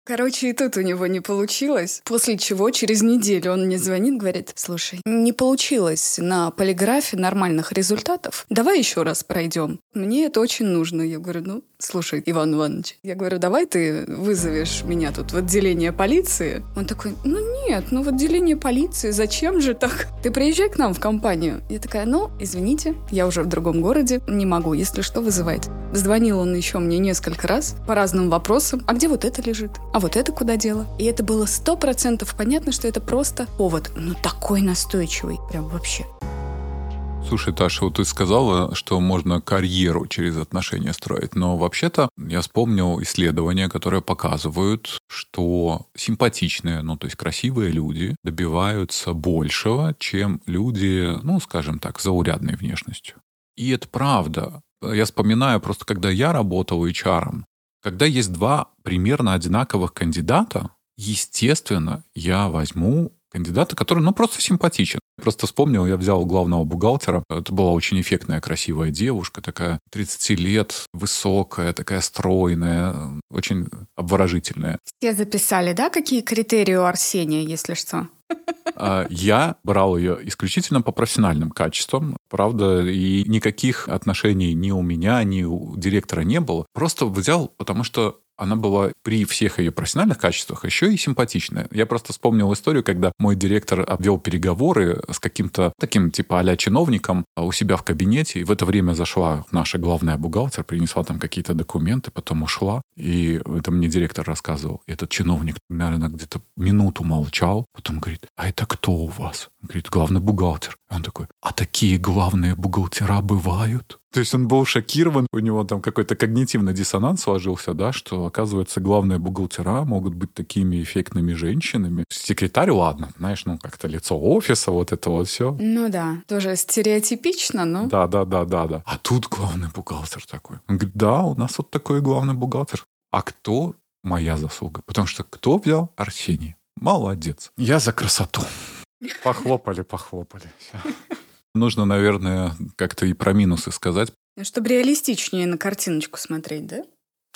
Короче, и тут у него не получилось. После чего через неделю он мне звонит, говорит, слушай, не получилось на полиграфе нормальных результатов. Давай еще раз пройдем. Мне это очень нужно. Я говорю, ну, слушай, Иван Иванович, я говорю, давай ты вызовешь меня тут в отделение полиции. Он такой, ну нет, ну в отделение полиции, зачем же так? Ты приезжай к нам в компанию. Я такая, ну, извините, я уже в другом городе, не могу, если что, вызывать. Звонил он еще мне несколько раз по разным вопросам. А где вот это лежит? А вот это куда дело? И это было сто процентов понятно, что это просто повод. Ну, такой настойчивый. Прям вообще. Слушай, Таша, вот ты сказала, что можно карьеру через отношения строить, но вообще-то я вспомнил исследования, которые показывают, что симпатичные, ну то есть красивые люди добиваются большего, чем люди, ну скажем так, заурядной внешностью. И это правда. Я вспоминаю просто, когда я работал HR, когда есть два примерно одинаковых кандидата, естественно, я возьму кандидата, который, ну, просто симпатичен. Просто вспомнил, я взял главного бухгалтера. Это была очень эффектная, красивая девушка, такая 30 лет, высокая, такая стройная, очень обворожительная. Все записали, да, какие критерии у Арсения, если что? А, я брал ее исключительно по профессиональным качествам. Правда, и никаких отношений ни у меня, ни у директора не было. Просто взял, потому что она была при всех ее профессиональных качествах еще и симпатичная. Я просто вспомнил историю, когда мой директор обвел переговоры с каким-то таким типа а чиновником у себя в кабинете, и в это время зашла наша главная бухгалтер, принесла там какие-то документы, потом ушла, и это мне директор рассказывал. Этот чиновник, наверное, где-то минуту молчал, потом говорит, а это кто у вас? Он говорит, главный бухгалтер. Он такой, а такие главные бухгалтера бывают? То есть он был шокирован, у него там какой-то когнитивный диссонанс сложился, да, что, оказывается, главные бухгалтера могут быть такими эффектными женщинами. Секретарь, ладно, знаешь, ну как-то лицо офиса, вот это вот все. Ну да, тоже стереотипично, но... Да, да, да, да, да. А тут главный бухгалтер такой. Он говорит, да, у нас вот такой главный бухгалтер. А кто моя заслуга? Потому что кто взял? Арсений. Молодец. Я за красоту. Похлопали, похлопали. Всё. Нужно, наверное, как-то и про минусы сказать. Чтобы реалистичнее на картиночку смотреть, да?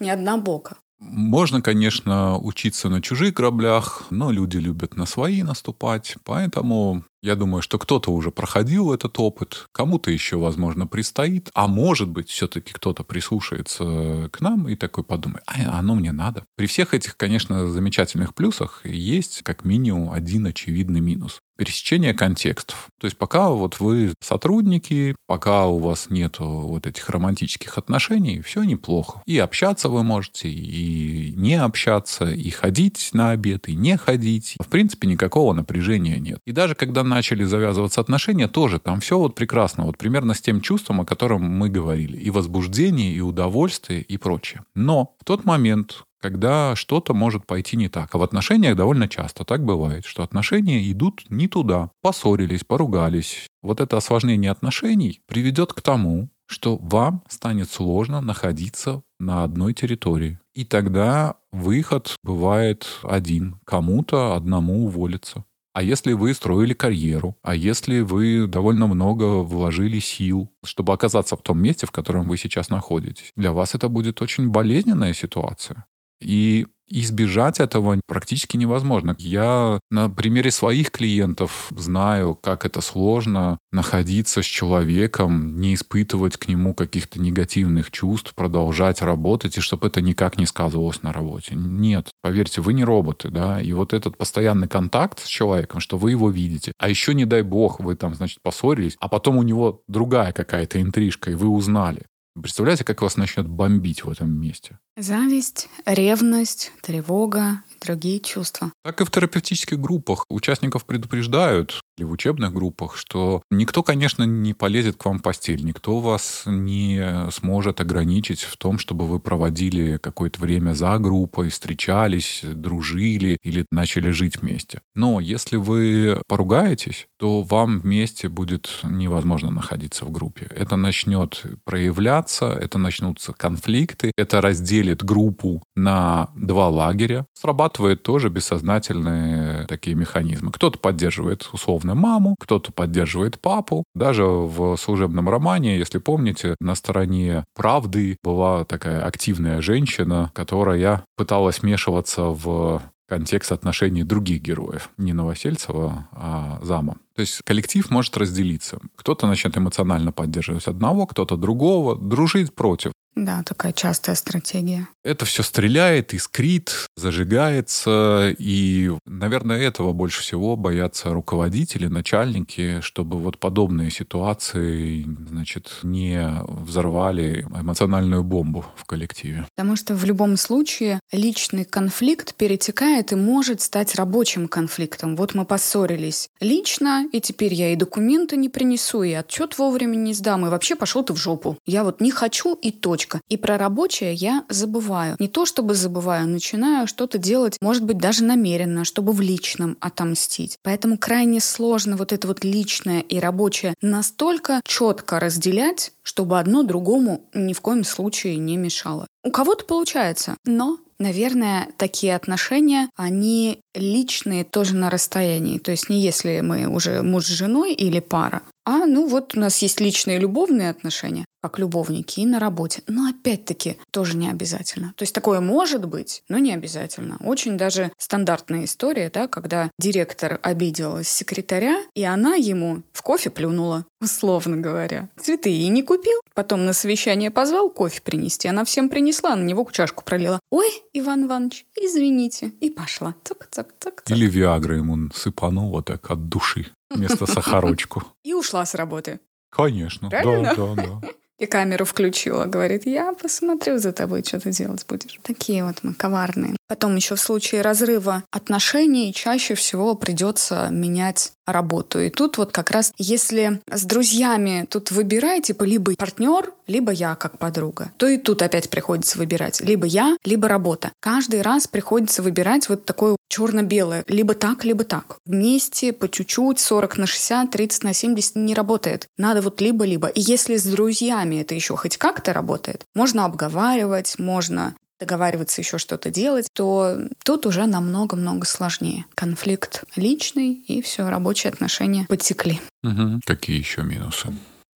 Не однобоко. Можно, конечно, учиться на чужих граблях, но люди любят на свои наступать. Поэтому я думаю, что кто-то уже проходил этот опыт, кому-то еще, возможно, предстоит. А может быть, все-таки кто-то прислушается к нам и такой подумает, а оно мне надо. При всех этих, конечно, замечательных плюсах есть как минимум один очевидный минус пересечение контекстов. То есть пока вот вы сотрудники, пока у вас нет вот этих романтических отношений, все неплохо. И общаться вы можете, и не общаться, и ходить на обед, и не ходить. В принципе, никакого напряжения нет. И даже когда начали завязываться отношения, тоже там все вот прекрасно, вот примерно с тем чувством, о котором мы говорили. И возбуждение, и удовольствие, и прочее. Но в тот момент, когда что-то может пойти не так. А в отношениях довольно часто так бывает, что отношения идут не туда. Поссорились, поругались. Вот это осложнение отношений приведет к тому, что вам станет сложно находиться на одной территории. И тогда выход бывает один. Кому-то одному уволиться. А если вы строили карьеру, а если вы довольно много вложили сил, чтобы оказаться в том месте, в котором вы сейчас находитесь, для вас это будет очень болезненная ситуация. И избежать этого практически невозможно. Я на примере своих клиентов знаю, как это сложно находиться с человеком, не испытывать к нему каких-то негативных чувств, продолжать работать, и чтобы это никак не сказывалось на работе. Нет, поверьте, вы не роботы, да, и вот этот постоянный контакт с человеком, что вы его видите, а еще, не дай бог, вы там, значит, поссорились, а потом у него другая какая-то интрижка, и вы узнали. Представляете, как вас начнет бомбить в этом месте? Зависть, ревность, тревога другие чувства. Так и в терапевтических группах участников предупреждают, или в учебных группах, что никто, конечно, не полезет к вам в постель, никто вас не сможет ограничить в том, чтобы вы проводили какое-то время за группой, встречались, дружили или начали жить вместе. Но если вы поругаетесь, то вам вместе будет невозможно находиться в группе. Это начнет проявляться, это начнутся конфликты, это разделит группу на два лагеря. Срабатывает тоже бессознательные такие механизмы. Кто-то поддерживает условно маму, кто-то поддерживает папу. Даже в служебном романе, если помните, на стороне правды была такая активная женщина, которая пыталась вмешиваться в контекст отношений других героев. Не Новосельцева, а Зама. То есть коллектив может разделиться. Кто-то начнет эмоционально поддерживать одного, кто-то другого, дружить против. Да, такая частая стратегия. Это все стреляет, искрит, зажигается. И, наверное, этого больше всего боятся руководители, начальники, чтобы вот подобные ситуации, значит, не взорвали эмоциональную бомбу в коллективе. Потому что в любом случае личный конфликт перетекает и может стать рабочим конфликтом. Вот мы поссорились лично, и теперь я и документы не принесу, и отчет вовремя не сдам, и вообще пошел ты в жопу. Я вот не хочу и точка. И про рабочее я забываю. Не то чтобы забываю, начинаю что-то делать, может быть, даже намеренно, чтобы в личном отомстить. Поэтому крайне сложно вот это вот личное и рабочее настолько четко разделять, чтобы одно другому ни в коем случае не мешало. У кого-то получается, но Наверное, такие отношения, они личные тоже на расстоянии. То есть не если мы уже муж с женой или пара, а ну вот у нас есть личные любовные отношения, как любовники, и на работе. Но опять-таки тоже не обязательно. То есть такое может быть, но не обязательно. Очень даже стандартная история, да, когда директор обидел секретаря, и она ему в кофе плюнула, условно говоря. Цветы и не купил. Потом на совещание позвал кофе принести. Она всем принесла, на него чашку пролила. Ой, Иван Иванович, извините. И пошла. Цок-цок-цок. Или Виагра ему сыпанула так от души вместо сахарочку. И ушла с работы. Конечно, Правильно? да, да, да. И камеру включила. Говорит, я посмотрю за тобой, что ты делать будешь. Такие вот мы коварные. Потом еще в случае разрыва отношений чаще всего придется менять работу. И тут вот как раз, если с друзьями тут выбирай, типа, либо партнер, либо я как подруга, то и тут опять приходится выбирать. Либо я, либо работа. Каждый раз приходится выбирать вот такое черно-белое. Либо так, либо так. Вместе, по чуть-чуть, 40 на 60, 30 на 70 не работает. Надо вот либо-либо. И если с друзьями это еще хоть как-то работает, можно обговаривать, можно договариваться еще что-то делать, то тут уже намного-много сложнее. Конфликт личный, и все, рабочие отношения потекли. Угу. Какие еще минусы?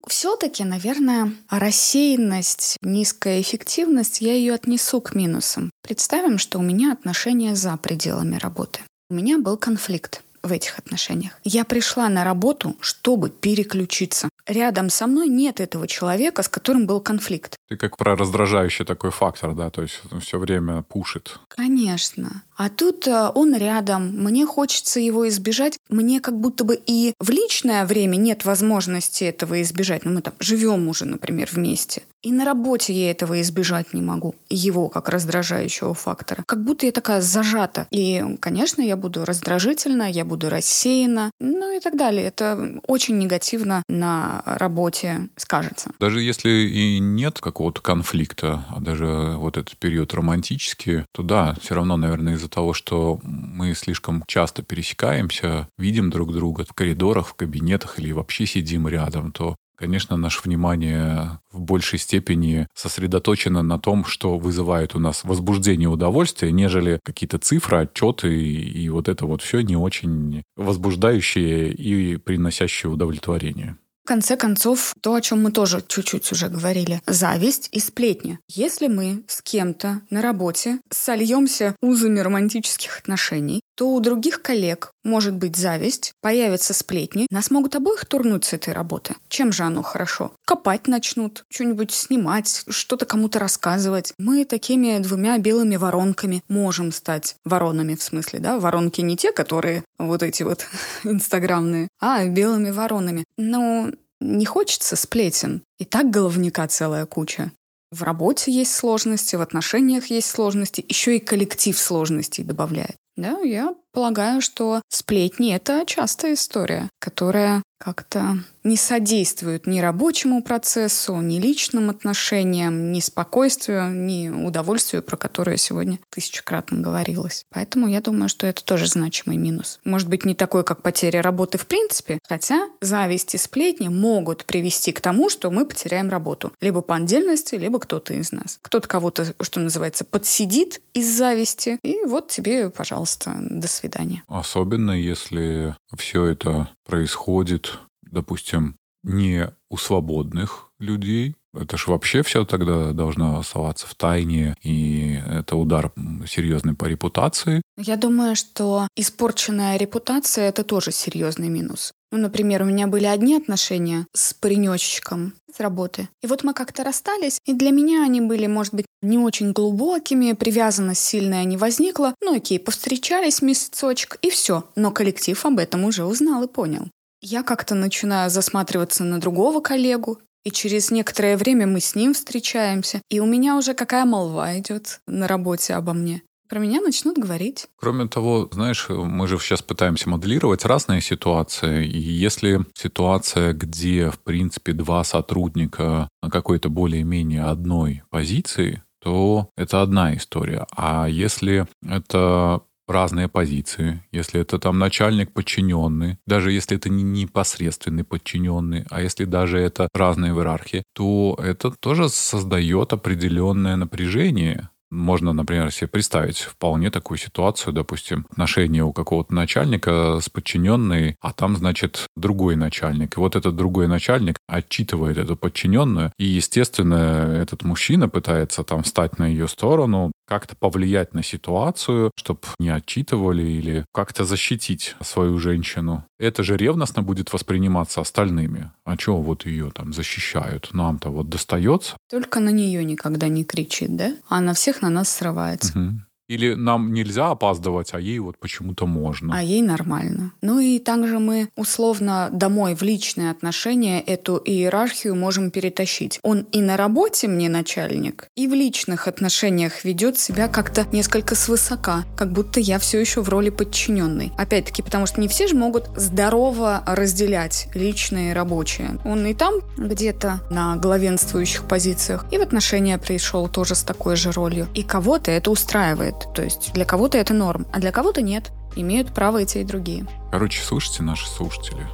Все-таки, наверное, рассеянность, низкая эффективность, я ее отнесу к минусам. Представим, что у меня отношения за пределами работы. У меня был конфликт в этих отношениях. Я пришла на работу, чтобы переключиться. Рядом со мной нет этого человека, с которым был конфликт. Ты как про раздражающий такой фактор, да, то есть все время пушит. Конечно. А тут э, он рядом, мне хочется его избежать. Мне как будто бы и в личное время нет возможности этого избежать. Ну, мы там живем уже, например, вместе. И на работе я этого избежать не могу. Его как раздражающего фактора. Как будто я такая зажата. И, конечно, я буду раздражительна, я буду рассеяна, ну и так далее. Это очень негативно на работе скажется. Даже если и нет какого-то конфликта, а даже вот этот период романтический, то да, все равно, наверное, из-за того, что мы слишком часто пересекаемся, видим друг друга в коридорах, в кабинетах или вообще сидим рядом, то Конечно, наше внимание в большей степени сосредоточено на том, что вызывает у нас возбуждение и удовольствие, нежели какие-то цифры, отчеты и, и вот это вот все не очень возбуждающее и приносящее удовлетворение. В конце концов, то, о чем мы тоже чуть-чуть уже говорили, зависть и сплетни. Если мы с кем-то на работе сольемся узами романтических отношений, то у других коллег может быть зависть, появятся сплетни, нас могут обоих турнуть с этой работы. Чем же оно хорошо? Копать начнут, что-нибудь снимать, что-то кому-то рассказывать. Мы такими двумя белыми воронками можем стать воронами, в смысле, да? Воронки не те, которые вот эти вот инстаграмные, а белыми воронами. Но не хочется сплетен. И так головника целая куча. В работе есть сложности, в отношениях есть сложности, еще и коллектив сложностей добавляет. Да, я полагаю, что сплетни — это частая история, которая как-то не содействует ни рабочему процессу, ни личным отношениям, ни спокойствию, ни удовольствию, про которое сегодня тысячекратно говорилось. Поэтому я думаю, что это тоже значимый минус. Может быть, не такой, как потеря работы в принципе, хотя зависть и сплетни могут привести к тому, что мы потеряем работу. Либо по отдельности, либо кто-то из нас. Кто-то кого-то, что называется, подсидит из зависти, и вот тебе, пожалуйста, до свидания. Особенно если все это происходит допустим, не у свободных людей. Это ж вообще все тогда должно оставаться в тайне, и это удар серьезный по репутации. Я думаю, что испорченная репутация — это тоже серьезный минус. Ну, например, у меня были одни отношения с паренечком с работы. И вот мы как-то расстались, и для меня они были, может быть, не очень глубокими, привязанность сильная не возникла. Ну окей, повстречались месяцочек, и все. Но коллектив об этом уже узнал и понял. Я как-то начинаю засматриваться на другого коллегу, и через некоторое время мы с ним встречаемся, и у меня уже какая молва идет на работе обо мне. Про меня начнут говорить. Кроме того, знаешь, мы же сейчас пытаемся моделировать разные ситуации. И если ситуация, где, в принципе, два сотрудника на какой-то более-менее одной позиции, то это одна история. А если это разные позиции, если это там начальник подчиненный, даже если это не непосредственный подчиненный, а если даже это разные в иерархии, то это тоже создает определенное напряжение можно, например, себе представить вполне такую ситуацию, допустим, отношения у какого-то начальника с подчиненной, а там, значит, другой начальник. И вот этот другой начальник отчитывает эту подчиненную, и, естественно, этот мужчина пытается там встать на ее сторону, как-то повлиять на ситуацию, чтобы не отчитывали или как-то защитить свою женщину. Это же ревностно будет восприниматься остальными. А чего вот ее там защищают? Нам-то вот достается. Только на нее никогда не кричит, да? А на всех на нас срывается. Угу. Или нам нельзя опаздывать, а ей вот почему-то можно. А ей нормально. Ну и также мы условно домой в личные отношения эту иерархию можем перетащить. Он и на работе мне начальник, и в личных отношениях ведет себя как-то несколько свысока, как будто я все еще в роли подчиненной. Опять-таки, потому что не все же могут здорово разделять личные и рабочие. Он и там где-то на главенствующих позициях, и в отношения пришел тоже с такой же ролью. И кого-то это устраивает. То есть для кого-то это норм, а для кого-то нет. Имеют право и те, и другие. Короче, слушайте наши слушатели.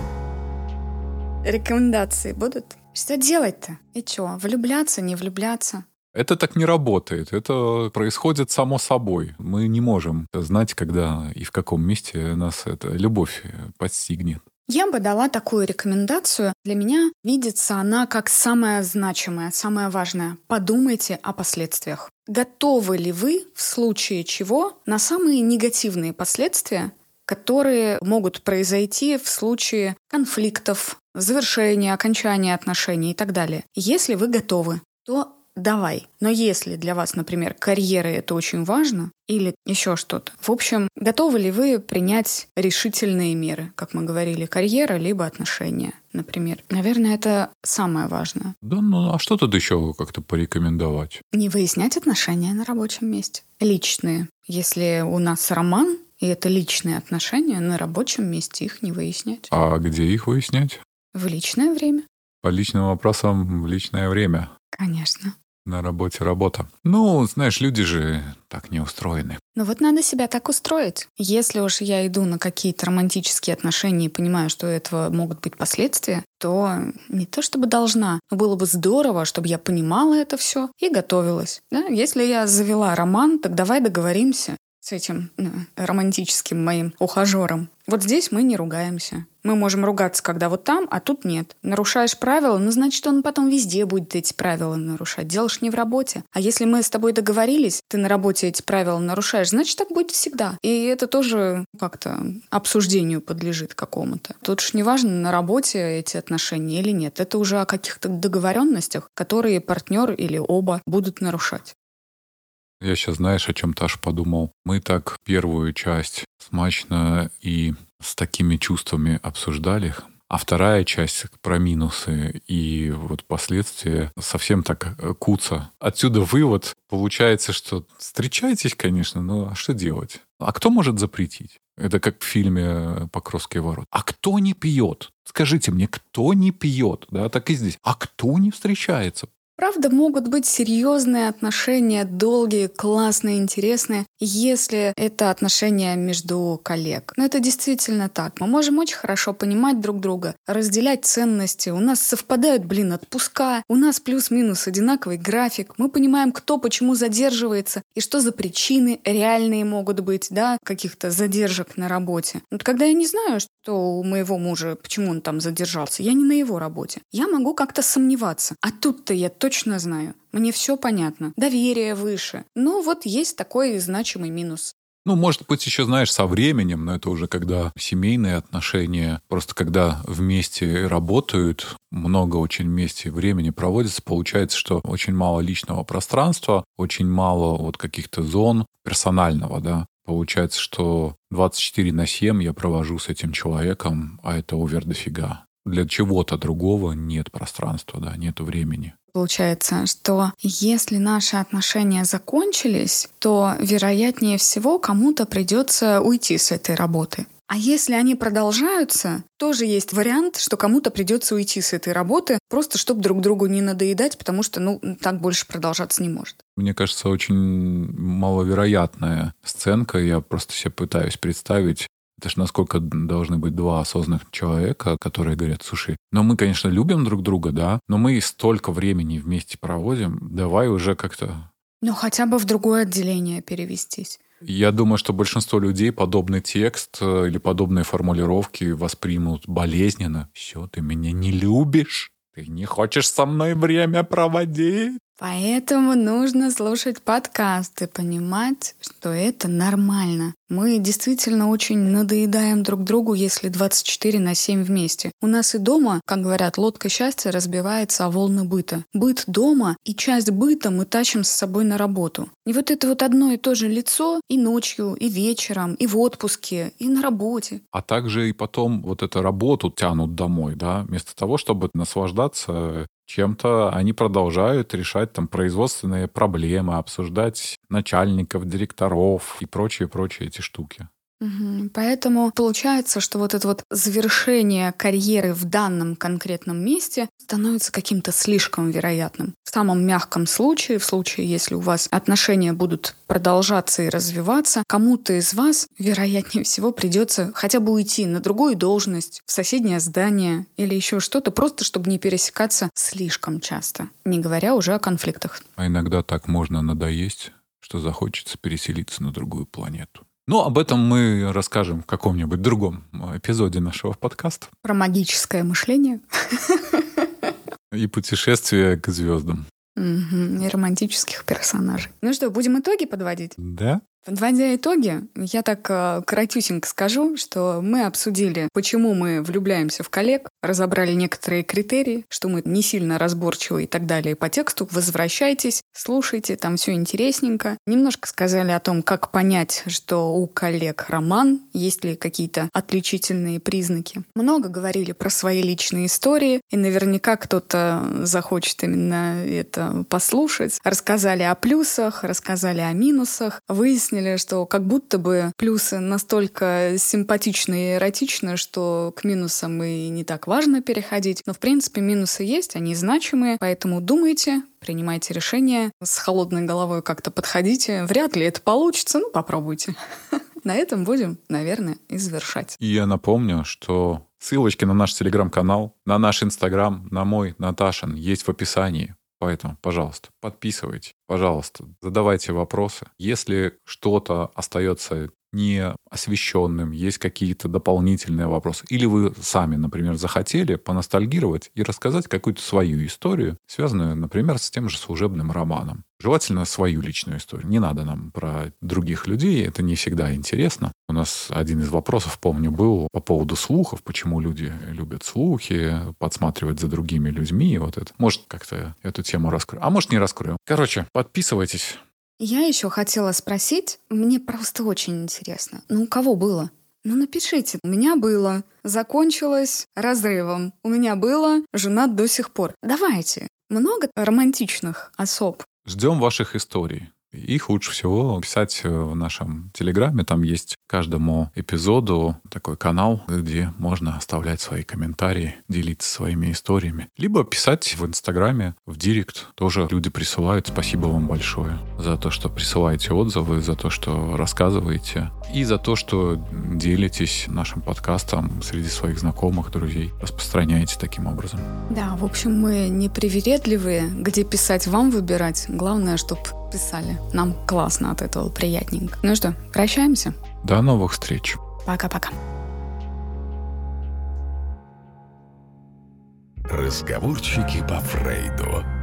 Рекомендации будут? Что делать-то? И что, влюбляться, не влюбляться? Это так не работает. Это происходит само собой. Мы не можем знать, когда и в каком месте нас эта любовь подстигнет. Я бы дала такую рекомендацию. Для меня видится она как самая значимая, самая важная. Подумайте о последствиях. Готовы ли вы в случае чего на самые негативные последствия, которые могут произойти в случае конфликтов, завершения, окончания отношений и так далее. Если вы готовы, то давай. Но если для вас, например, карьера это очень важно, или еще что-то. В общем, готовы ли вы принять решительные меры, как мы говорили, карьера либо отношения, например? Наверное, это самое важное. Да, ну а что тут еще как-то порекомендовать? Не выяснять отношения на рабочем месте. Личные. Если у нас роман, и это личные отношения, на рабочем месте их не выяснять. А где их выяснять? В личное время. По личным вопросам в личное время. Конечно. На работе работа. Ну, знаешь, люди же так не устроены. Ну вот надо себя так устроить. Если уж я иду на какие-то романтические отношения и понимаю, что у этого могут быть последствия, то не то чтобы должна, но было бы здорово, чтобы я понимала это все и готовилась. Да? Если я завела роман, так давай договоримся с этим ну, романтическим моим ухажером. Вот здесь мы не ругаемся. Мы можем ругаться, когда вот там, а тут нет. Нарушаешь правила, ну, значит, он потом везде будет эти правила нарушать. Делаешь не в работе. А если мы с тобой договорились, ты на работе эти правила нарушаешь, значит, так будет всегда. И это тоже как-то обсуждению подлежит какому-то. Тут уж не важно, на работе эти отношения или нет. Это уже о каких-то договоренностях, которые партнер или оба будут нарушать. Я сейчас, знаешь, о чем Таш подумал. Мы так первую часть смачно и с такими чувствами обсуждали, а вторая часть про минусы и вот последствия совсем так э, куца. Отсюда вывод получается, что встречайтесь, конечно, но а что делать? А кто может запретить? Это как в фильме «Покровские ворот». А кто не пьет? Скажите мне, кто не пьет? Да, так и здесь. А кто не встречается? Правда, могут быть серьезные отношения, долгие, классные, интересные, если это отношения между коллег. Но это действительно так. Мы можем очень хорошо понимать друг друга, разделять ценности. У нас совпадают, блин, отпуска. У нас плюс-минус одинаковый график. Мы понимаем, кто почему задерживается и что за причины реальные могут быть, да, каких-то задержек на работе. Вот когда я не знаю, что у моего мужа, почему он там задержался, я не на его работе. Я могу как-то сомневаться. А тут-то я точно точно знаю. Мне все понятно. Доверие выше. Но вот есть такой значимый минус. Ну, может быть, еще, знаешь, со временем, но это уже когда семейные отношения, просто когда вместе работают, много очень вместе времени проводится, получается, что очень мало личного пространства, очень мало вот каких-то зон персонального, да. Получается, что 24 на 7 я провожу с этим человеком, а это овер дофига. Для чего-то другого нет пространства, да, нет времени. Получается, что если наши отношения закончились, то вероятнее всего кому-то придется уйти с этой работы. А если они продолжаются, тоже есть вариант, что кому-то придется уйти с этой работы, просто чтобы друг другу не надоедать, потому что, ну, так больше продолжаться не может. Мне кажется, очень маловероятная сценка. Я просто себе пытаюсь представить, это ж насколько должны быть два осознанных человека, которые говорят, слушай, ну мы, конечно, любим друг друга, да, но мы столько времени вместе проводим, давай уже как-то... Ну хотя бы в другое отделение перевестись. Я думаю, что большинство людей подобный текст э, или подобные формулировки воспримут болезненно. Все, ты меня не любишь, ты не хочешь со мной время проводить. Поэтому нужно слушать подкасты, понимать, что это нормально. Мы действительно очень надоедаем друг другу, если 24 на 7 вместе. У нас и дома, как говорят, лодка счастья разбивается о волны быта. Быт дома и часть быта мы тащим с собой на работу. И вот это вот одно и то же лицо и ночью, и вечером, и в отпуске, и на работе. А также и потом вот эту работу тянут домой, да, вместо того, чтобы наслаждаться чем-то они продолжают решать там производственные проблемы, обсуждать начальников, директоров и прочие-прочие эти штуки. Поэтому получается, что вот это вот завершение карьеры в данном конкретном месте становится каким-то слишком вероятным. В самом мягком случае, в случае, если у вас отношения будут продолжаться и развиваться, кому-то из вас, вероятнее всего, придется хотя бы уйти на другую должность, в соседнее здание или еще что-то, просто чтобы не пересекаться слишком часто, не говоря уже о конфликтах. А иногда так можно надоесть, что захочется переселиться на другую планету. Но об этом мы расскажем в каком-нибудь другом эпизоде нашего подкаста. Про магическое мышление. И путешествие к звездам. Угу, и романтических персонажей. Ну что, будем итоги подводить? Да. Подводя итоги, я так э, коротюсенько скажу, что мы обсудили, почему мы влюбляемся в коллег, разобрали некоторые критерии, что мы не сильно разборчивы и так далее по тексту. Возвращайтесь, слушайте, там все интересненько. Немножко сказали о том, как понять, что у коллег роман, есть ли какие-то отличительные признаки. Много говорили про свои личные истории, и наверняка кто-то захочет именно это послушать. Рассказали о плюсах, рассказали о минусах, выяснили, выяснили, что как будто бы плюсы настолько симпатичны и эротичны, что к минусам и не так важно переходить. Но, в принципе, минусы есть, они значимые, поэтому думайте, принимайте решения, с холодной головой как-то подходите. Вряд ли это получится, ну попробуйте. На этом будем, наверное, и завершать. И я напомню, что ссылочки на наш телеграм-канал, на наш инстаграм, на мой, Наташин, есть в описании. Поэтому, пожалуйста, подписывайтесь, пожалуйста, задавайте вопросы. Если что-то остается не освещенным, есть какие-то дополнительные вопросы. Или вы сами, например, захотели поностальгировать и рассказать какую-то свою историю, связанную, например, с тем же служебным романом. Желательно свою личную историю. Не надо нам про других людей, это не всегда интересно. У нас один из вопросов, помню, был по поводу слухов, почему люди любят слухи, подсматривать за другими людьми, вот это. Может, как-то эту тему раскрою. А может, не раскрою. Короче, подписывайтесь, я еще хотела спросить, мне просто очень интересно, ну у кого было? Ну напишите, у меня было, закончилось разрывом, у меня было, женат до сих пор. Давайте, много романтичных особ. Ждем ваших историй. Их лучше всего писать э, в нашем Телеграме. Там есть каждому эпизоду такой канал, где можно оставлять свои комментарии, делиться своими историями. Либо писать в Инстаграме, в Директ. Тоже люди присылают. Спасибо вам большое за то, что присылаете отзывы, за то, что рассказываете. И за то, что делитесь нашим подкастом среди своих знакомых, друзей. Распространяете таким образом. Да, в общем, мы не привередливые. Где писать вам выбирать. Главное, чтобы писали. Нам классно от этого, приятненько. Ну что, прощаемся? До новых встреч. Пока-пока. Разговорчики по Фрейду.